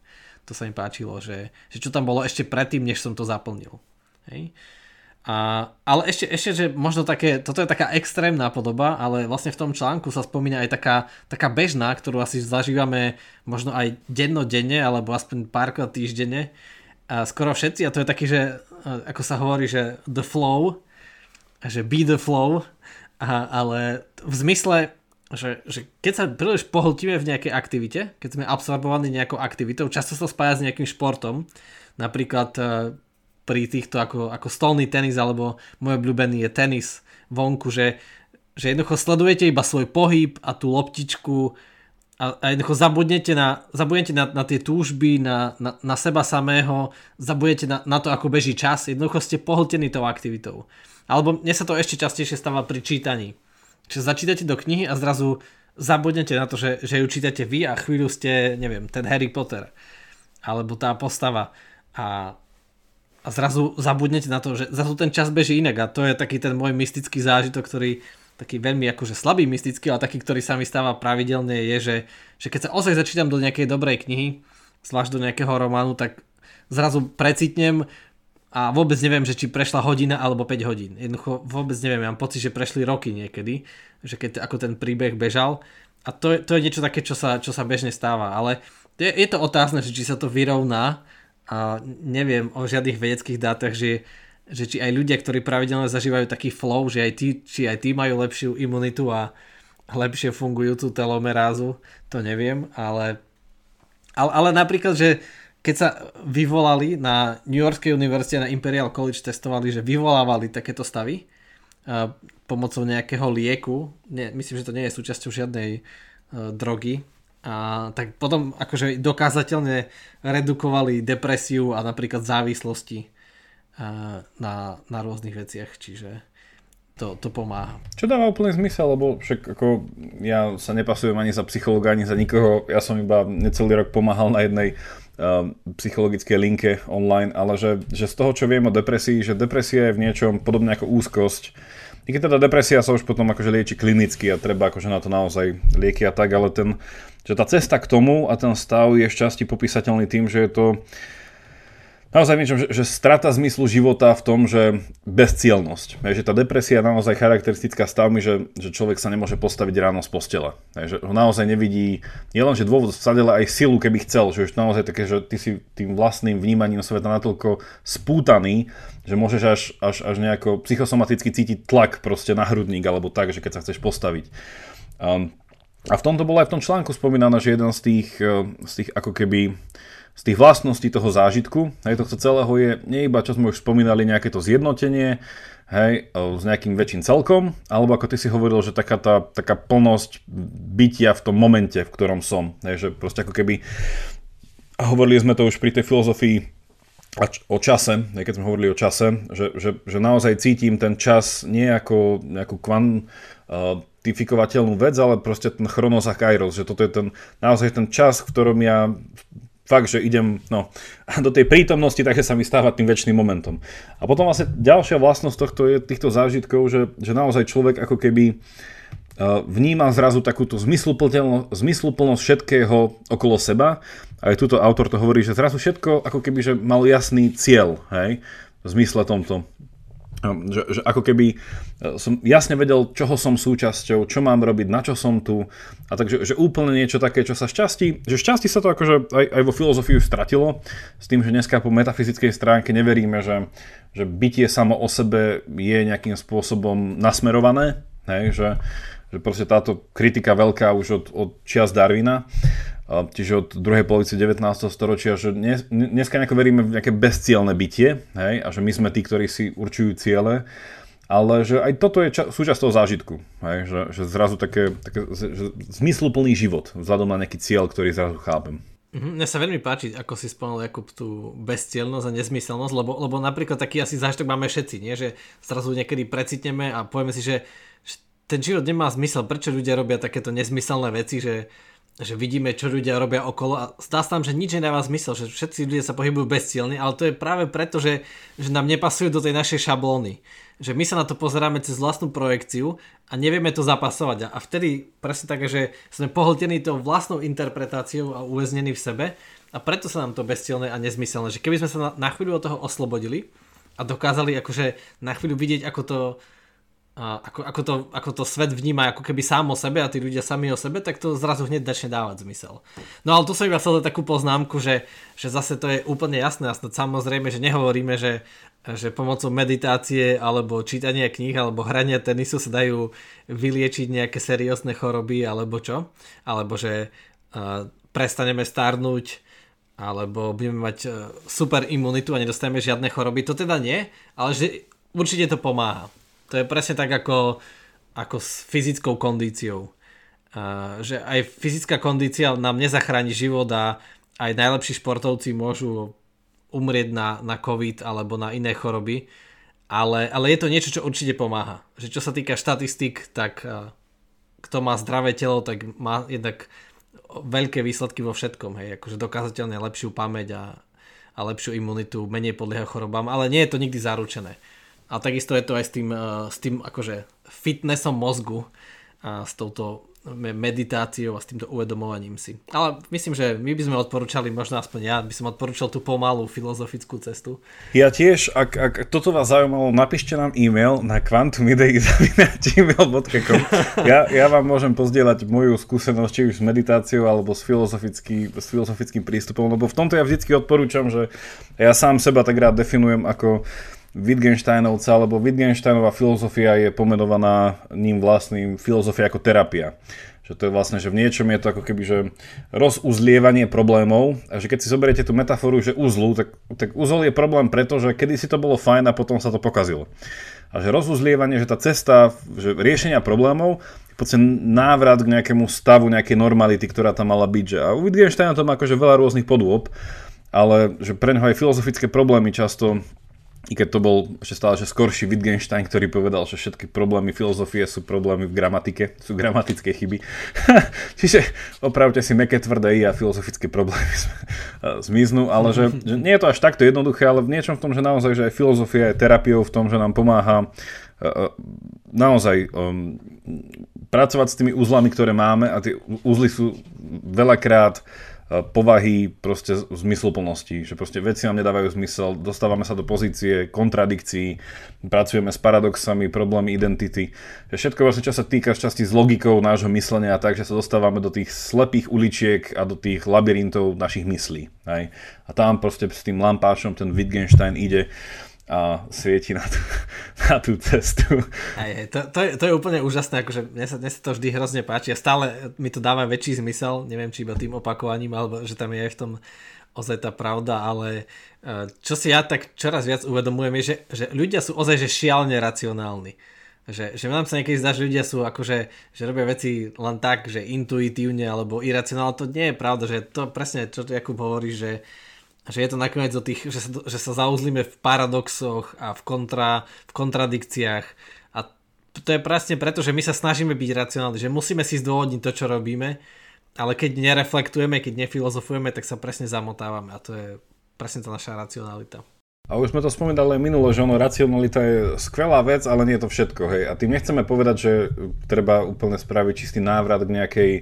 To sa mi páčilo, že, že čo tam bolo ešte predtým, než som to zaplnil. Hej? A, ale ešte, ešte, že možno také, toto je taká extrémna podoba, ale vlastne v tom článku sa spomína aj taká, taká bežná, ktorú asi zažívame možno aj dennodenne, alebo aspoň párkrát týždenne. A skoro všetci, a to je taký, že ako sa hovorí, že the flow, že be the flow, a, ale v zmysle, že, že keď sa príliš pohltíme v nejakej aktivite, keď sme absorbovaní nejakou aktivitou, často sa spája s nejakým športom, napríklad e, pri týchto ako, ako stolný tenis alebo môj obľúbený je tenis vonku, že, že jednoducho sledujete iba svoj pohyb a tú loptičku a, a jednoducho zabudnete na, zabudnete na, na tie túžby, na, na, na seba samého, zabudnete na, na to, ako beží čas, jednoducho ste pohltení tou aktivitou. Alebo mne sa to ešte častejšie stáva pri čítaní Čiže začítate do knihy a zrazu zabudnete na to, že, že ju čítate vy a chvíľu ste, neviem, ten Harry Potter alebo tá postava a, a zrazu zabudnete na to, že zrazu ten čas beží inak. A to je taký ten môj mystický zážitok, ktorý taký veľmi akože slabý mystický, ale taký, ktorý sa mi stáva pravidelne je, že, že keď sa ozaj začítam do nejakej dobrej knihy, zvlášť do nejakého románu, tak zrazu precitnem, a vôbec neviem, že či prešla hodina alebo 5 hodín. Jednoducho vôbec neviem, mám pocit, že prešli roky niekedy, že keď ako ten príbeh bežal. A to, to je niečo také, čo sa, čo sa bežne stáva, ale je, je to otázne, že či sa to vyrovná a neviem o žiadnych vedeckých dátach, že, že či aj ľudia, ktorí pravidelne zažívajú taký flow, že aj tí, či aj tí majú lepšiu imunitu a lepšie fungujúcu telomerázu, to neviem, ale, ale, ale napríklad, že keď sa vyvolali na New Yorkskej univerzite na Imperial College testovali, že vyvolávali takéto stavy pomocou nejakého lieku. Nie, myslím, že to nie je súčasťou žiadnej uh, drogy. A tak potom akože dokázateľne redukovali depresiu a napríklad závislosti uh, na, na rôznych veciach, čiže to, to pomáha. Čo dáva úplný zmysel, lebo však ako ja sa nepasujem ani za psychologa, ani za nikoho, ja som iba necelý rok pomáhal na jednej Um, psychologické linke online, ale že, že z toho, čo viem o depresii, že depresia je v niečom podobne ako úzkosť. I keď teda depresia sa už potom akože lieči klinicky a treba akože na to naozaj lieky a tak, ale ten, že tá cesta k tomu a ten stav je v časti popísateľný tým, že je to naozaj niečo, že, že strata zmyslu života v tom, že bezcielnosť. Je, že tá depresia je naozaj charakteristická stavmi, že, že človek sa nemôže postaviť ráno z postele. Je, že ho naozaj nevidí, nielen, že dôvod vsade, ale aj silu, keby chcel. Že už naozaj také, že ty si tým vlastným vnímaním sveta natoľko spútaný, že môžeš až, až, až nejako psychosomaticky cítiť tlak proste na hrudník alebo tak, že keď sa chceš postaviť. Um, a v tomto bolo aj v tom článku spomínané, že jeden z tých, eh, z tých ako keby z tých vlastností toho zážitku, hej, tohto celého je nie iba, čo sme už spomínali, nejaké to zjednotenie, hej, s nejakým väčším celkom, alebo ako ty si hovoril, že taká tá taká plnosť bytia v tom momente, v ktorom som, hej, že proste ako keby, hovorili sme to už pri tej filozofii a o čase, keď sme hovorili o čase, že, že, že naozaj cítim ten čas nie ako nejakú kvantifikovateľnú vec, ale proste ten chronos a kairos, že toto je ten, naozaj ten čas, v ktorom ja fakt, že idem no, do tej prítomnosti, takže sa mi stáva tým väčšným momentom. A potom vlastne ďalšia vlastnosť tohto je, týchto zážitkov, že, že naozaj človek ako keby vníma zrazu takúto zmysluplnosť, všetkého okolo seba. Aj túto autor to hovorí, že zrazu všetko ako keby že mal jasný cieľ, hej, v zmysle tomto. Že, že ako keby e, som jasne vedel, čoho som súčasťou, čo mám robiť, na čo som tu. A takže že úplne niečo také, čo sa šťastí, že šťastí sa to akože aj, aj vo filozofii stratilo, s tým, že dneska po metafyzickej stránke neveríme, že, že bytie samo o sebe je nejakým spôsobom nasmerované, hej, že, že proste táto kritika veľká už od, od čias Darwina, čiže od druhej polovice 19. storočia, že dnes, dneska nejako veríme v nejaké bezcielne bytie, hej, a že my sme tí, ktorí si určujú ciele, ale že aj toto je ča- súčasť toho zážitku, hej, že, že zrazu také, také že zmysluplný život vzhľadom na nejaký cieľ, ktorý zrazu chápem. Mhm, mne sa veľmi páči, ako si spomenul Jakub tú bezcielnosť a nezmyselnosť, lebo, lebo napríklad taký asi zážitok máme všetci, nie? že zrazu niekedy precitneme a povieme si, že ten život nemá zmysel, prečo ľudia robia takéto nezmyselné veci, že, že vidíme, čo ľudia robia okolo a zdá sa tam, že nič nedáva zmysel, že všetci ľudia sa pohybujú bezcielne, ale to je práve preto, že, že nám nepasujú do tej našej šablóny. Že my sa na to pozeráme cez vlastnú projekciu a nevieme to zapasovať. A vtedy presne tak, že sme pohltení tou vlastnou interpretáciou a uväznení v sebe a preto sa nám to bezcielne a nezmyselné. Že keby sme sa na, na chvíľu od toho oslobodili a dokázali akože na chvíľu vidieť, ako to ako, ako, to, ako to svet vníma ako keby sám o sebe a tí ľudia sami o sebe, tak to zrazu hneď začne dávať zmysel. No ale tu som iba chcel takú poznámku, že, že zase to je úplne jasné a samozrejme, že nehovoríme, že, že pomocou meditácie alebo čítania kníh alebo hrania tenisu sa dajú vyliečiť nejaké seriózne choroby alebo čo, alebo že uh, prestaneme starnúť alebo budeme mať uh, super imunitu a nedostaneme žiadne choroby, to teda nie, ale že určite to pomáha. To je presne tak ako, ako s fyzickou kondíciou. Uh, že aj fyzická kondícia nám nezachráni život a aj najlepší športovci môžu umrieť na, na COVID alebo na iné choroby, ale, ale je to niečo, čo určite pomáha. Že čo sa týka štatistik, tak uh, kto má zdravé telo, tak má jednak veľké výsledky vo všetkom, hej, akože dokázateľne lepšiu pamäť a, a lepšiu imunitu, menej podlieha chorobám, ale nie je to nikdy zaručené. A takisto je to aj s tým, uh, s tým akože fitnessom mozgu a s touto meditáciou a s týmto uvedomovaním si. Ale myslím, že my by sme odporúčali, možno aspoň ja by som odporúčal tú pomalú filozofickú cestu. Ja tiež, ak, ak toto vás zaujímalo, napíšte nám e-mail na quantumidei.gmail.com ja, ja vám môžem pozdieľať moju skúsenosť, či už s meditáciou alebo s, filozofický, s filozofickým prístupom, lebo v tomto ja vždy odporúčam, že ja sám seba tak rád definujem ako Wittgensteinovca, lebo Wittgensteinová filozofia je pomenovaná ním vlastným filozofia ako terapia. Že to je vlastne, že v niečom je to ako keby, že rozuzlievanie problémov a že keď si zoberiete tú metaforu, že uzlu, tak, tak uzol je problém preto, že kedy si to bolo fajn a potom sa to pokazilo. A že rozuzlievanie, že tá cesta že riešenia problémov v podstate návrat k nejakému stavu, nejakej normality, ktorá tam mala byť. Že, a u Wittgensteina to má akože veľa rôznych podôb, ale že pre neho aj filozofické problémy často i keď to bol ešte stále že skorší Wittgenstein, ktorý povedal, že všetky problémy filozofie sú problémy v gramatike, sú gramatické chyby. Čiže opravte si meké tvrdé i a filozofické problémy zmiznú, ale že, že nie je to až takto jednoduché, ale v niečom v tom, že naozaj, že aj filozofia je terapiou v tom, že nám pomáha naozaj um, pracovať s tými úzlami, ktoré máme a tie úzly sú veľakrát povahy proste zmysluplnosti, že proste veci nám nedávajú zmysel, dostávame sa do pozície kontradikcií, pracujeme s paradoxami, problémy identity, že všetko vlastne, čo sa týka časti s logikou nášho myslenia, tak, že sa dostávame do tých slepých uličiek a do tých labyrintov našich myslí. Hej? A tam proste s tým lampášom ten Wittgenstein ide a svieti na tú, na tú cestu. Aj, to, to, je, to je úplne úžasné, akože mne sa, mne sa to vždy hrozne páči a stále mi to dáva väčší zmysel, neviem či iba tým opakovaním, alebo že tam je aj v tom ozaj tá pravda, ale e, čo si ja tak čoraz viac uvedomujem je, že, že ľudia sú ozaj že šialne racionálni. Že, že nám sa niekedy zdá, že ľudia sú akože, že robia veci len tak, že intuitívne alebo iracionálne, to nie je pravda, že to presne, čo Jakub hovorí, že že je to nakoniec o tých, že sa, že sa zauzlíme v paradoxoch a v, kontra, v kontradikciách a to je presne preto, že my sa snažíme byť racionálni, že musíme si zdôvodniť to, čo robíme, ale keď nereflektujeme, keď nefilozofujeme, tak sa presne zamotávame a to je presne tá naša racionalita. A už sme to spomínali minulo, že ono, racionalita je skvelá vec, ale nie je to všetko, hej. A tým nechceme povedať, že treba úplne spraviť čistý návrat k nejakej,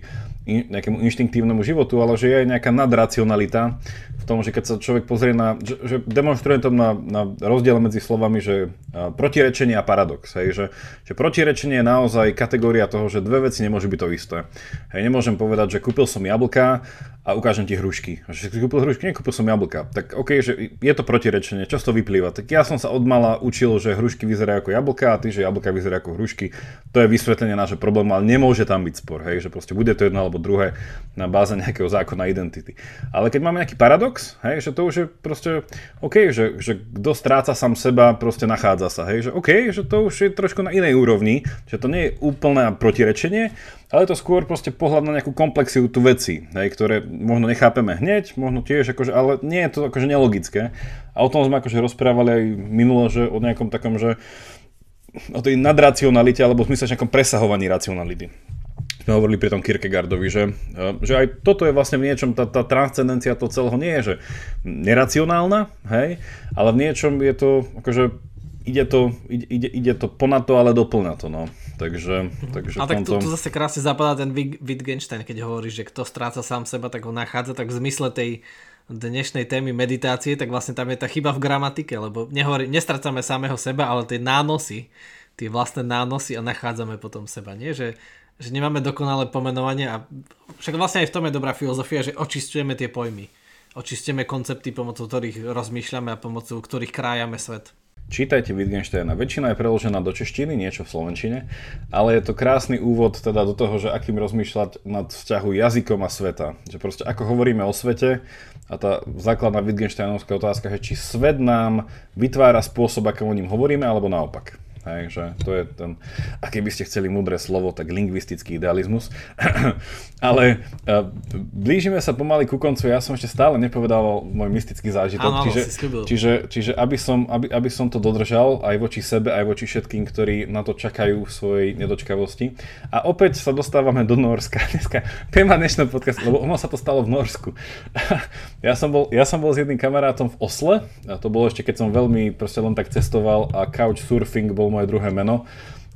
in, nejakému inštinktívnemu životu, ale že je aj nejaká nadracionalita v tom, že keď sa človek pozrie na, že, že demonstruje to na, na rozdiel medzi slovami, že protirečenie a paradox, hej, že, že protirečenie je naozaj kategória toho, že dve veci nemôžu byť to isté. Hej, nemôžem povedať, že kúpil som jablka a ukážem ti hrušky. A že si kúpil hrušky, nekúpil som jablka. Tak OK, že je to protirečenie, čo toho vyplýva? Tak ja som sa od mala učil, že hrušky vyzerajú ako jablka a ty, že jablka vyzerajú ako hrušky. To je vysvetlenie nášho problému, ale nemôže tam byť spor, hej, že proste bude to jedno alebo druhé na báze nejakého zákona identity. Ale keď máme nejaký paradox, hej, že to už je proste OK, že, že kto stráca sám seba, proste nachádza sa, hej, že OK, že to už je trošku na inej úrovni, že to nie je úplné protirečenie, ale to skôr proste pohľad na nejakú komplexitu veci, hej, ktoré možno nechápeme hneď, možno tiež, akože, ale nie je to akože nelogické. A o tom sme akože rozprávali aj minulo, že o nejakom takom, že o tej nadracionalite, alebo v nejakom presahovaní racionality. Sme hovorili pri tom Kierkegaardovi, že, e, že aj toto je vlastne v niečom, tá, tá transcendencia toho celého nie je, že neracionálna, hej, ale v niečom je to, akože ide to, ide, ide to ponad to, ale doplňa to, no. Takže, takže A tak tu, tu zase krásne zapadá ten Wittgenstein, keď hovorí, že kto stráca sám seba, tak ho nachádza, tak v zmysle tej dnešnej témy meditácie, tak vlastne tam je tá chyba v gramatike, lebo nehovorí, nestrácame samého seba, ale tie nánosy, tie vlastné nánosy a nachádzame potom seba, nie? Že, že nemáme dokonalé pomenovanie a však vlastne aj v tom je dobrá filozofia, že očistujeme tie pojmy. Očistujeme koncepty, pomocou ktorých rozmýšľame a pomocou ktorých krájame svet. Čítajte Wittgensteina. Väčšina je preložená do češtiny, niečo v slovenčine, ale je to krásny úvod teda do toho, že akým rozmýšľať nad vzťahu jazykom a sveta. Že proste ako hovoríme o svete a tá základná Wittgensteinovská otázka je, či svet nám vytvára spôsob, akým o ním hovoríme, alebo naopak. Hej, že to je ten, a keby ste chceli múdre slovo, tak lingvistický idealizmus. Ale uh, blížime sa pomaly ku koncu, ja som ešte stále nepovedal môj mystický zážitok, Áno, čiže, čiže, čiže aby, som, aby, aby som to dodržal aj voči sebe, aj voči všetkým, ktorí na to čakajú v svojej nedočkavosti. A opäť sa dostávame do Norska. Dneska téma dnešného podcastu, lebo ono sa to stalo v Norsku. ja, som bol, ja som bol s jedným kamarátom v Osle, a to bolo ešte keď som veľmi proste len tak cestoval a couchsurfing bol moje druhé meno.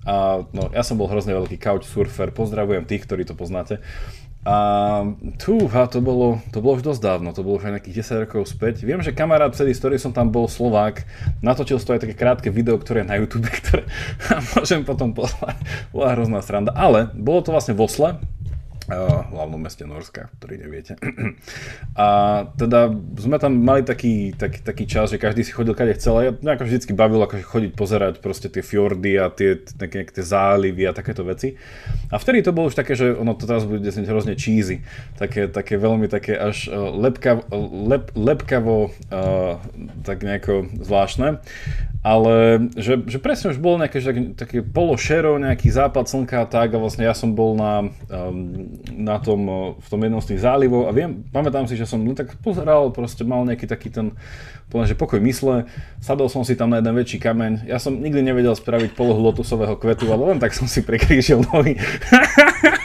A no, ja som bol hrozne veľký couchsurfer, pozdravujem tých, ktorí to poznáte. A tu, a to bolo, to bolo už dosť dávno, to bolo už aj nejakých 10 rokov späť. Viem, že kamarát vtedy, s ktorým som tam bol, Slovák, natočil to aj také krátke video, ktoré je na YouTube, ktoré môžem potom poslať. Bola hrozná sranda. Ale bolo to vlastne v Osle, v hlavnom meste Norska, ktorý neviete. A teda sme tam mali taký, taký, taký čas, že každý si chodil kade chcel ja mňa ako vždycky bavilo akože chodiť pozerať proste tie fjordy a tie, také, tie zálivy a takéto veci. A vtedy to bolo už také, že ono to teraz bude znieť hrozne cheesy. Také, také veľmi také až uh, lepka, lep, lepkavo uh, tak nejako zvláštne ale že, že presne už bolo nejaké také, také pološero, nejaký západ slnka a tak a vlastne ja som bol na, um, na tom, v tom jednom z tých zálivov a viem, pamätám si, že som len tak pozeral, proste mal nejaký taký ten plne, že pokoj mysle, sadol som si tam na jeden väčší kameň, ja som nikdy nevedel spraviť polohu lotusového kvetu, ale len tak som si prekrížil nohy.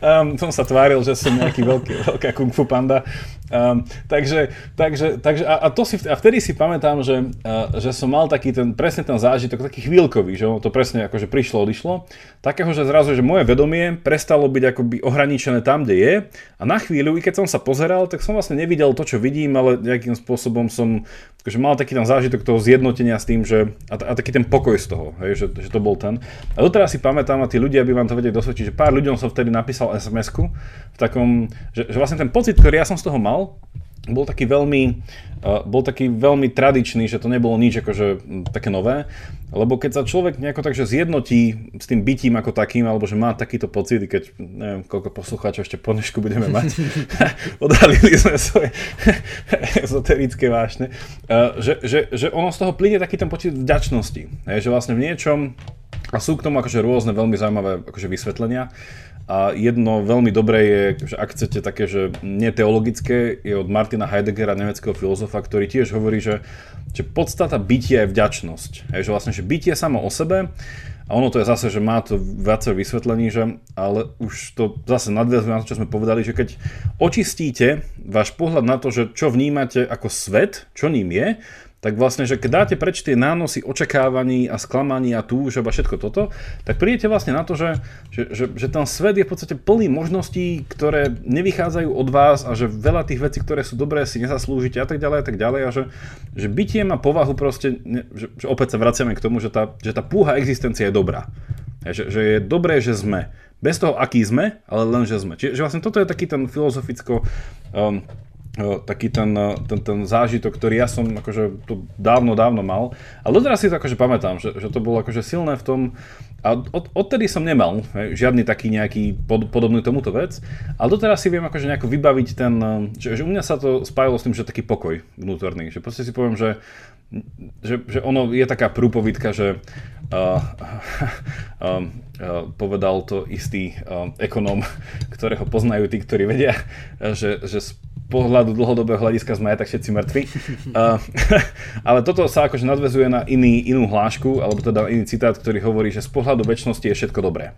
um, som sa tváril, že som nejaký veľký, veľká kung fu panda. Um, takže, takže, takže a, a, to si, a vtedy si pamätám, že, uh, že som mal taký ten, presne ten zážitok, taký chvíľkový, že to presne akože prišlo, odišlo, takého, že zrazu, že moje vedomie prestalo byť akoby ohraničené tam, kde je a na chvíľu, i keď som sa pozeral, tak som vlastne nevidel to, čo vidím, ale nejakým spôsobom som akože mal taký ten zážitok toho zjednotenia s tým, že a, a taký ten pokoj z toho, hej, že, že to bol ten. A doteraz si pamätám a tí ľudia by vám to vedeli dosvedčiť, že pár ľuďom som vtedy napísal SMS-ku v takom, že, že vlastne ten pocit, ktorý ja som z toho mal, bol taký veľmi, uh, bol taký veľmi tradičný, že to nebolo nič akože také nové, lebo keď sa človek nejako takže zjednotí s tým bytím ako takým, alebo že má takýto pocit, keď neviem, koľko poslucháčov ešte po dnešku budeme mať, odhalili sme svoje ezoterické vášne, uh, že, že, že ono z toho plyne taký ten pocit vďačnosti, je, že vlastne v niečom A sú k tomu akože rôzne veľmi zaujímavé akože vysvetlenia. A jedno veľmi dobré je, že ak chcete také, že neteologické, je od Martina Heideggera, nemeckého filozofa, ktorý tiež hovorí, že, že podstata bytia je vďačnosť. Je, že vlastne, že bytie samo o sebe a ono to je zase, že má to viacero vysvetlení, že, ale už to zase nadviazuje na to, čo sme povedali, že keď očistíte váš pohľad na to, že čo vnímate ako svet, čo ním je, tak vlastne, že keď dáte preč tie nánosy očakávaní a sklamaní a túžob a všetko toto, tak prídete vlastne na to, že, že, že, že ten svet je v podstate plný možností, ktoré nevychádzajú od vás a že veľa tých vecí, ktoré sú dobré, si nezaslúžite a tak ďalej a tak ďalej a že, že bytie má povahu proste, že, že opäť sa vraciame k tomu, že tá, že tá púha existencia je dobrá. Že, že je dobré, že sme. Bez toho, aký sme, ale len, že sme. Čiže vlastne toto je taký ten filozoficko um, taký ten, ten, ten zážitok, ktorý ja som akože to dávno, dávno mal. Ale doteraz si to akože pamätám, že, že to bolo akože silné v tom, a od, odtedy som nemal hej, žiadny taký nejaký pod, podobný tomuto vec, ale doteraz si viem akože nejako vybaviť ten, že, že u mňa sa to spájalo s tým, že taký pokoj vnútorný, že proste si poviem, že, že, že ono je taká prúpovidka, že uh, uh, uh, povedal to istý uh, ekonóm, ktorého poznajú tí, ktorí vedia, že, že pohľadu dlhodobého hľadiska sme aj tak všetci mŕtvi. Uh, ale toto sa akože nadvezuje na iný, inú hlášku, alebo teda iný citát, ktorý hovorí, že z pohľadu väčšnosti je všetko dobré.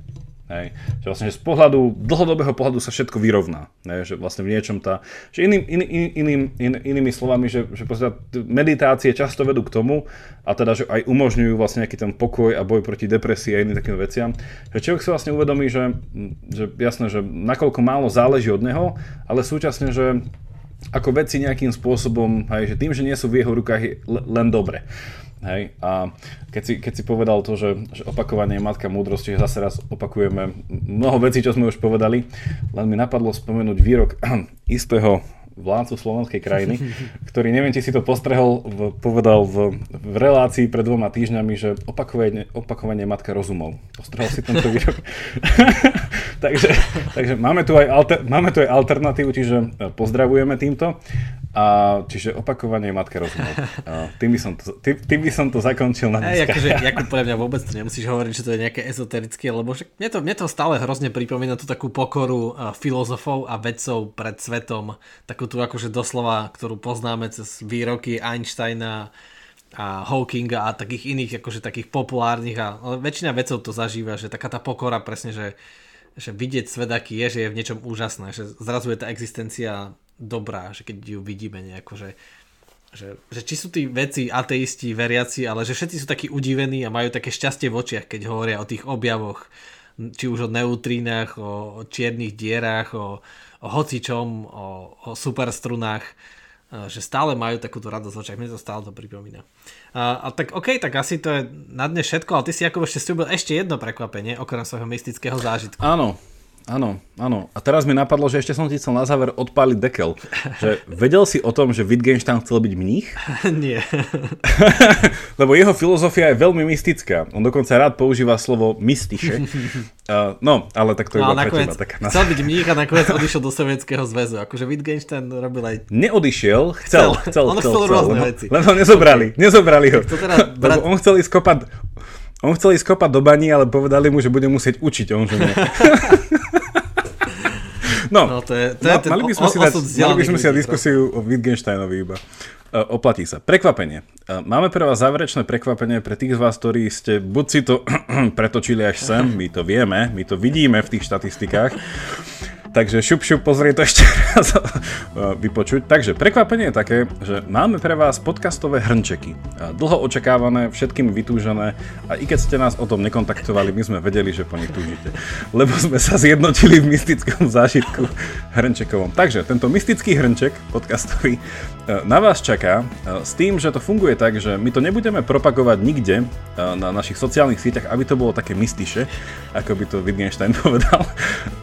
Hej. Že vlastne, že z pohľadu, dlhodobého pohľadu sa všetko vyrovná. Hej. Že vlastne v niečom tá... Že iným, in, in, iným, in, inými slovami, že, že meditácie často vedú k tomu, a teda, že aj umožňujú vlastne nejaký ten pokoj a boj proti depresii a iným takým veciam, že človek si vlastne uvedomí, že, že jasné, že nakoľko málo záleží od neho, ale súčasne, že ako veci nejakým spôsobom, hej, že tým, že nie sú v jeho rukách, je len dobre. Hej, a keď si, keď si povedal to, že, že opakovanie je matka múdrosti, že zase raz opakujeme mnoho vecí, čo sme už povedali, len mi napadlo spomenúť výrok istého vládcu slovenskej krajiny, ktorý, neviem, či si to postrehol, v, povedal v, v relácii pred dvoma týždňami, že opakovanie, opakovanie matka rozumov. Postrehol si tento výrok. takže takže máme, tu aj alter, máme tu aj alternatívu, čiže e, pozdravujeme týmto. A, čiže opakovanie matka rozumov. A, tým, by som to, tým, tým by som to zakončil na dneska. Ej, akože, Jakub, pre mňa vôbec to nemusíš hovoriť, že to je nejaké ezoterické, lebo však mne to, mne to stále hrozne pripomína tú takú pokoru uh, filozofov a vedcov pred svetom, takú tú akože doslova, ktorú poznáme cez výroky Einsteina a Hawkinga a takých iných akože takých populárnych a väčšina vedcov to zažíva, že taká tá pokora presne, že, že vidieť svet aký je, že je v niečom úžasné, že zrazu je tá existencia dobrá, že keď ju vidíme nejako, že, že, že či sú tí veci ateisti, veriaci, ale že všetci sú takí udivení a majú také šťastie v očiach, keď hovoria o tých objavoch, či už o neutrínach, o, čiernych dierách, o, o hocičom, o, o superstrunách, že stále majú takúto radosť v očiach, mne to stále to pripomína. A, a tak OK, tak asi to je na dne všetko, ale ty si ako ešte stúbil ešte jedno prekvapenie, okrem svojho mystického zážitku. Áno, Áno, áno. A teraz mi napadlo, že ešte som ti chcel na záver odpáliť dekel. Že vedel si o tom, že Wittgenstein chcel byť mních? Nie. Lebo jeho filozofia je veľmi mystická. On dokonca rád používa slovo mystiše. Uh, no, ale tak to je no, iba nakoniec, pre teba. Chcel byť mních a nakoniec odišiel do Sovietskeho zväzu. Akože Wittgenstein robil aj... Neodišiel, chcel, chcel, chcel. On chcel, chcel rôzne veci. Len ho nezobrali, nezobrali ho. Teda brat... Lebo on chcel ísť kopať on chcel ísť kopať do bani, ale povedali mu, že bude musieť učiť. On, že nie. No, no to je, to je mali by sme si dať, mali by sme si dať diskusiu o Wittgensteinovi iba. Uh, oplatí sa. Prekvapenie. Uh, máme pre vás záverečné prekvapenie pre tých z vás, ktorí ste buď si to pretočili až sem, my to vieme, my to vidíme v tých štatistikách, Takže šup, šup, pozrie to ešte raz vypočuť. Takže prekvapenie je také, že máme pre vás podcastové hrnčeky. Dlho očakávané, všetkým vytúžené a i keď ste nás o tom nekontaktovali, my sme vedeli, že po nich túžite. Lebo sme sa zjednotili v mystickom zážitku hrnčekovom. Takže tento mystický hrnček podcastový e, na vás čaká e, s tým, že to funguje tak, že my to nebudeme propagovať nikde e, na našich sociálnych sieťach, aby to bolo také mystiše, ako by to Wittgenstein povedal.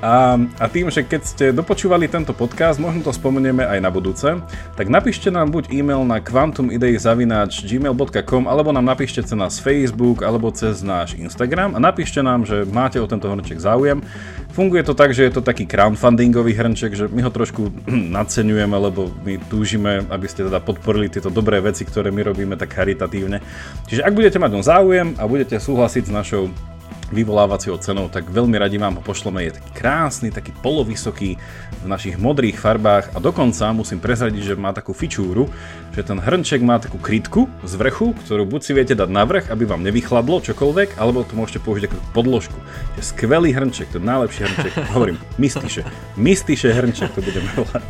A, a tým, že že keď ste dopočúvali tento podcast, možno to spomenieme aj na budúce, tak napíšte nám buď e-mail na quantumidei.gmail.com alebo nám napíšte cez nás Facebook alebo cez náš Instagram a napíšte nám, že máte o tento hrnček záujem. Funguje to tak, že je to taký crowdfundingový hrnček, že my ho trošku nadceňujeme, lebo my túžime, aby ste teda podporili tieto dobré veci, ktoré my robíme tak charitatívne. Čiže ak budete mať o záujem a budete súhlasiť s našou vyvolávacieho cenou, tak veľmi radi vám ho pošleme. Je taký krásny, taký polovysoký v našich modrých farbách a dokonca musím prezradiť, že má takú fičúru, že ten hrnček má takú krytku z vrchu, ktorú buď si viete dať na vrch, aby vám nevychladlo čokoľvek, alebo to môžete použiť ako podložku. Je skvelý hrnček, to je najlepší hrnček. Hovorím, mystiše. Mystiše hrnček to budeme volať.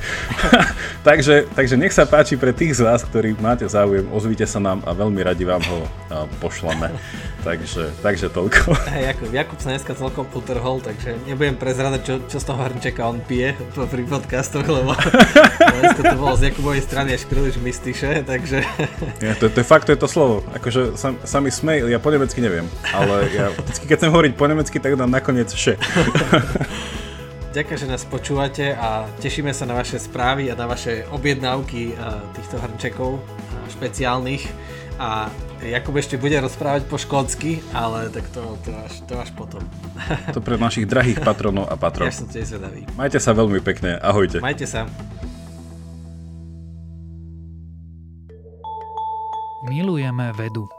takže, takže nech sa páči pre tých z vás, ktorí máte záujem, ozvite sa nám a veľmi radi vám ho pošleme. takže, takže toľko. Hey, Jakub, Jakub sa dneska celkom utrhol, takže nebudem prezradať, čo, čo z toho hrnčeka on pije pri podcastoch, lebo dneska to bolo z Jakubovej strany až príliš mystiše, takže... Ja, to, to je fakt, to je to slovo. Akože sa, sa mi smej, ja po nemecky neviem, ale ja vždycky, keď chcem hovoriť po nemecky, tak dám nakoniec še. Ďakujem, že nás počúvate a tešíme sa na vaše správy a na vaše objednávky týchto hrnčekov špeciálnych a Jakub ešte bude rozprávať po škótsky, ale tak to, to, až, to až potom. To pre našich drahých patronov a patronov. Ja som tiež zvedavý. Majte sa veľmi pekne, ahojte. Majte sa. Milujeme vedu.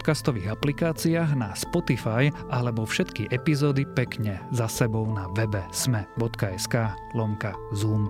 podcastových aplikáciách na Spotify alebo všetky epizódy pekne za sebou na webe sme.sk lomka Zoom.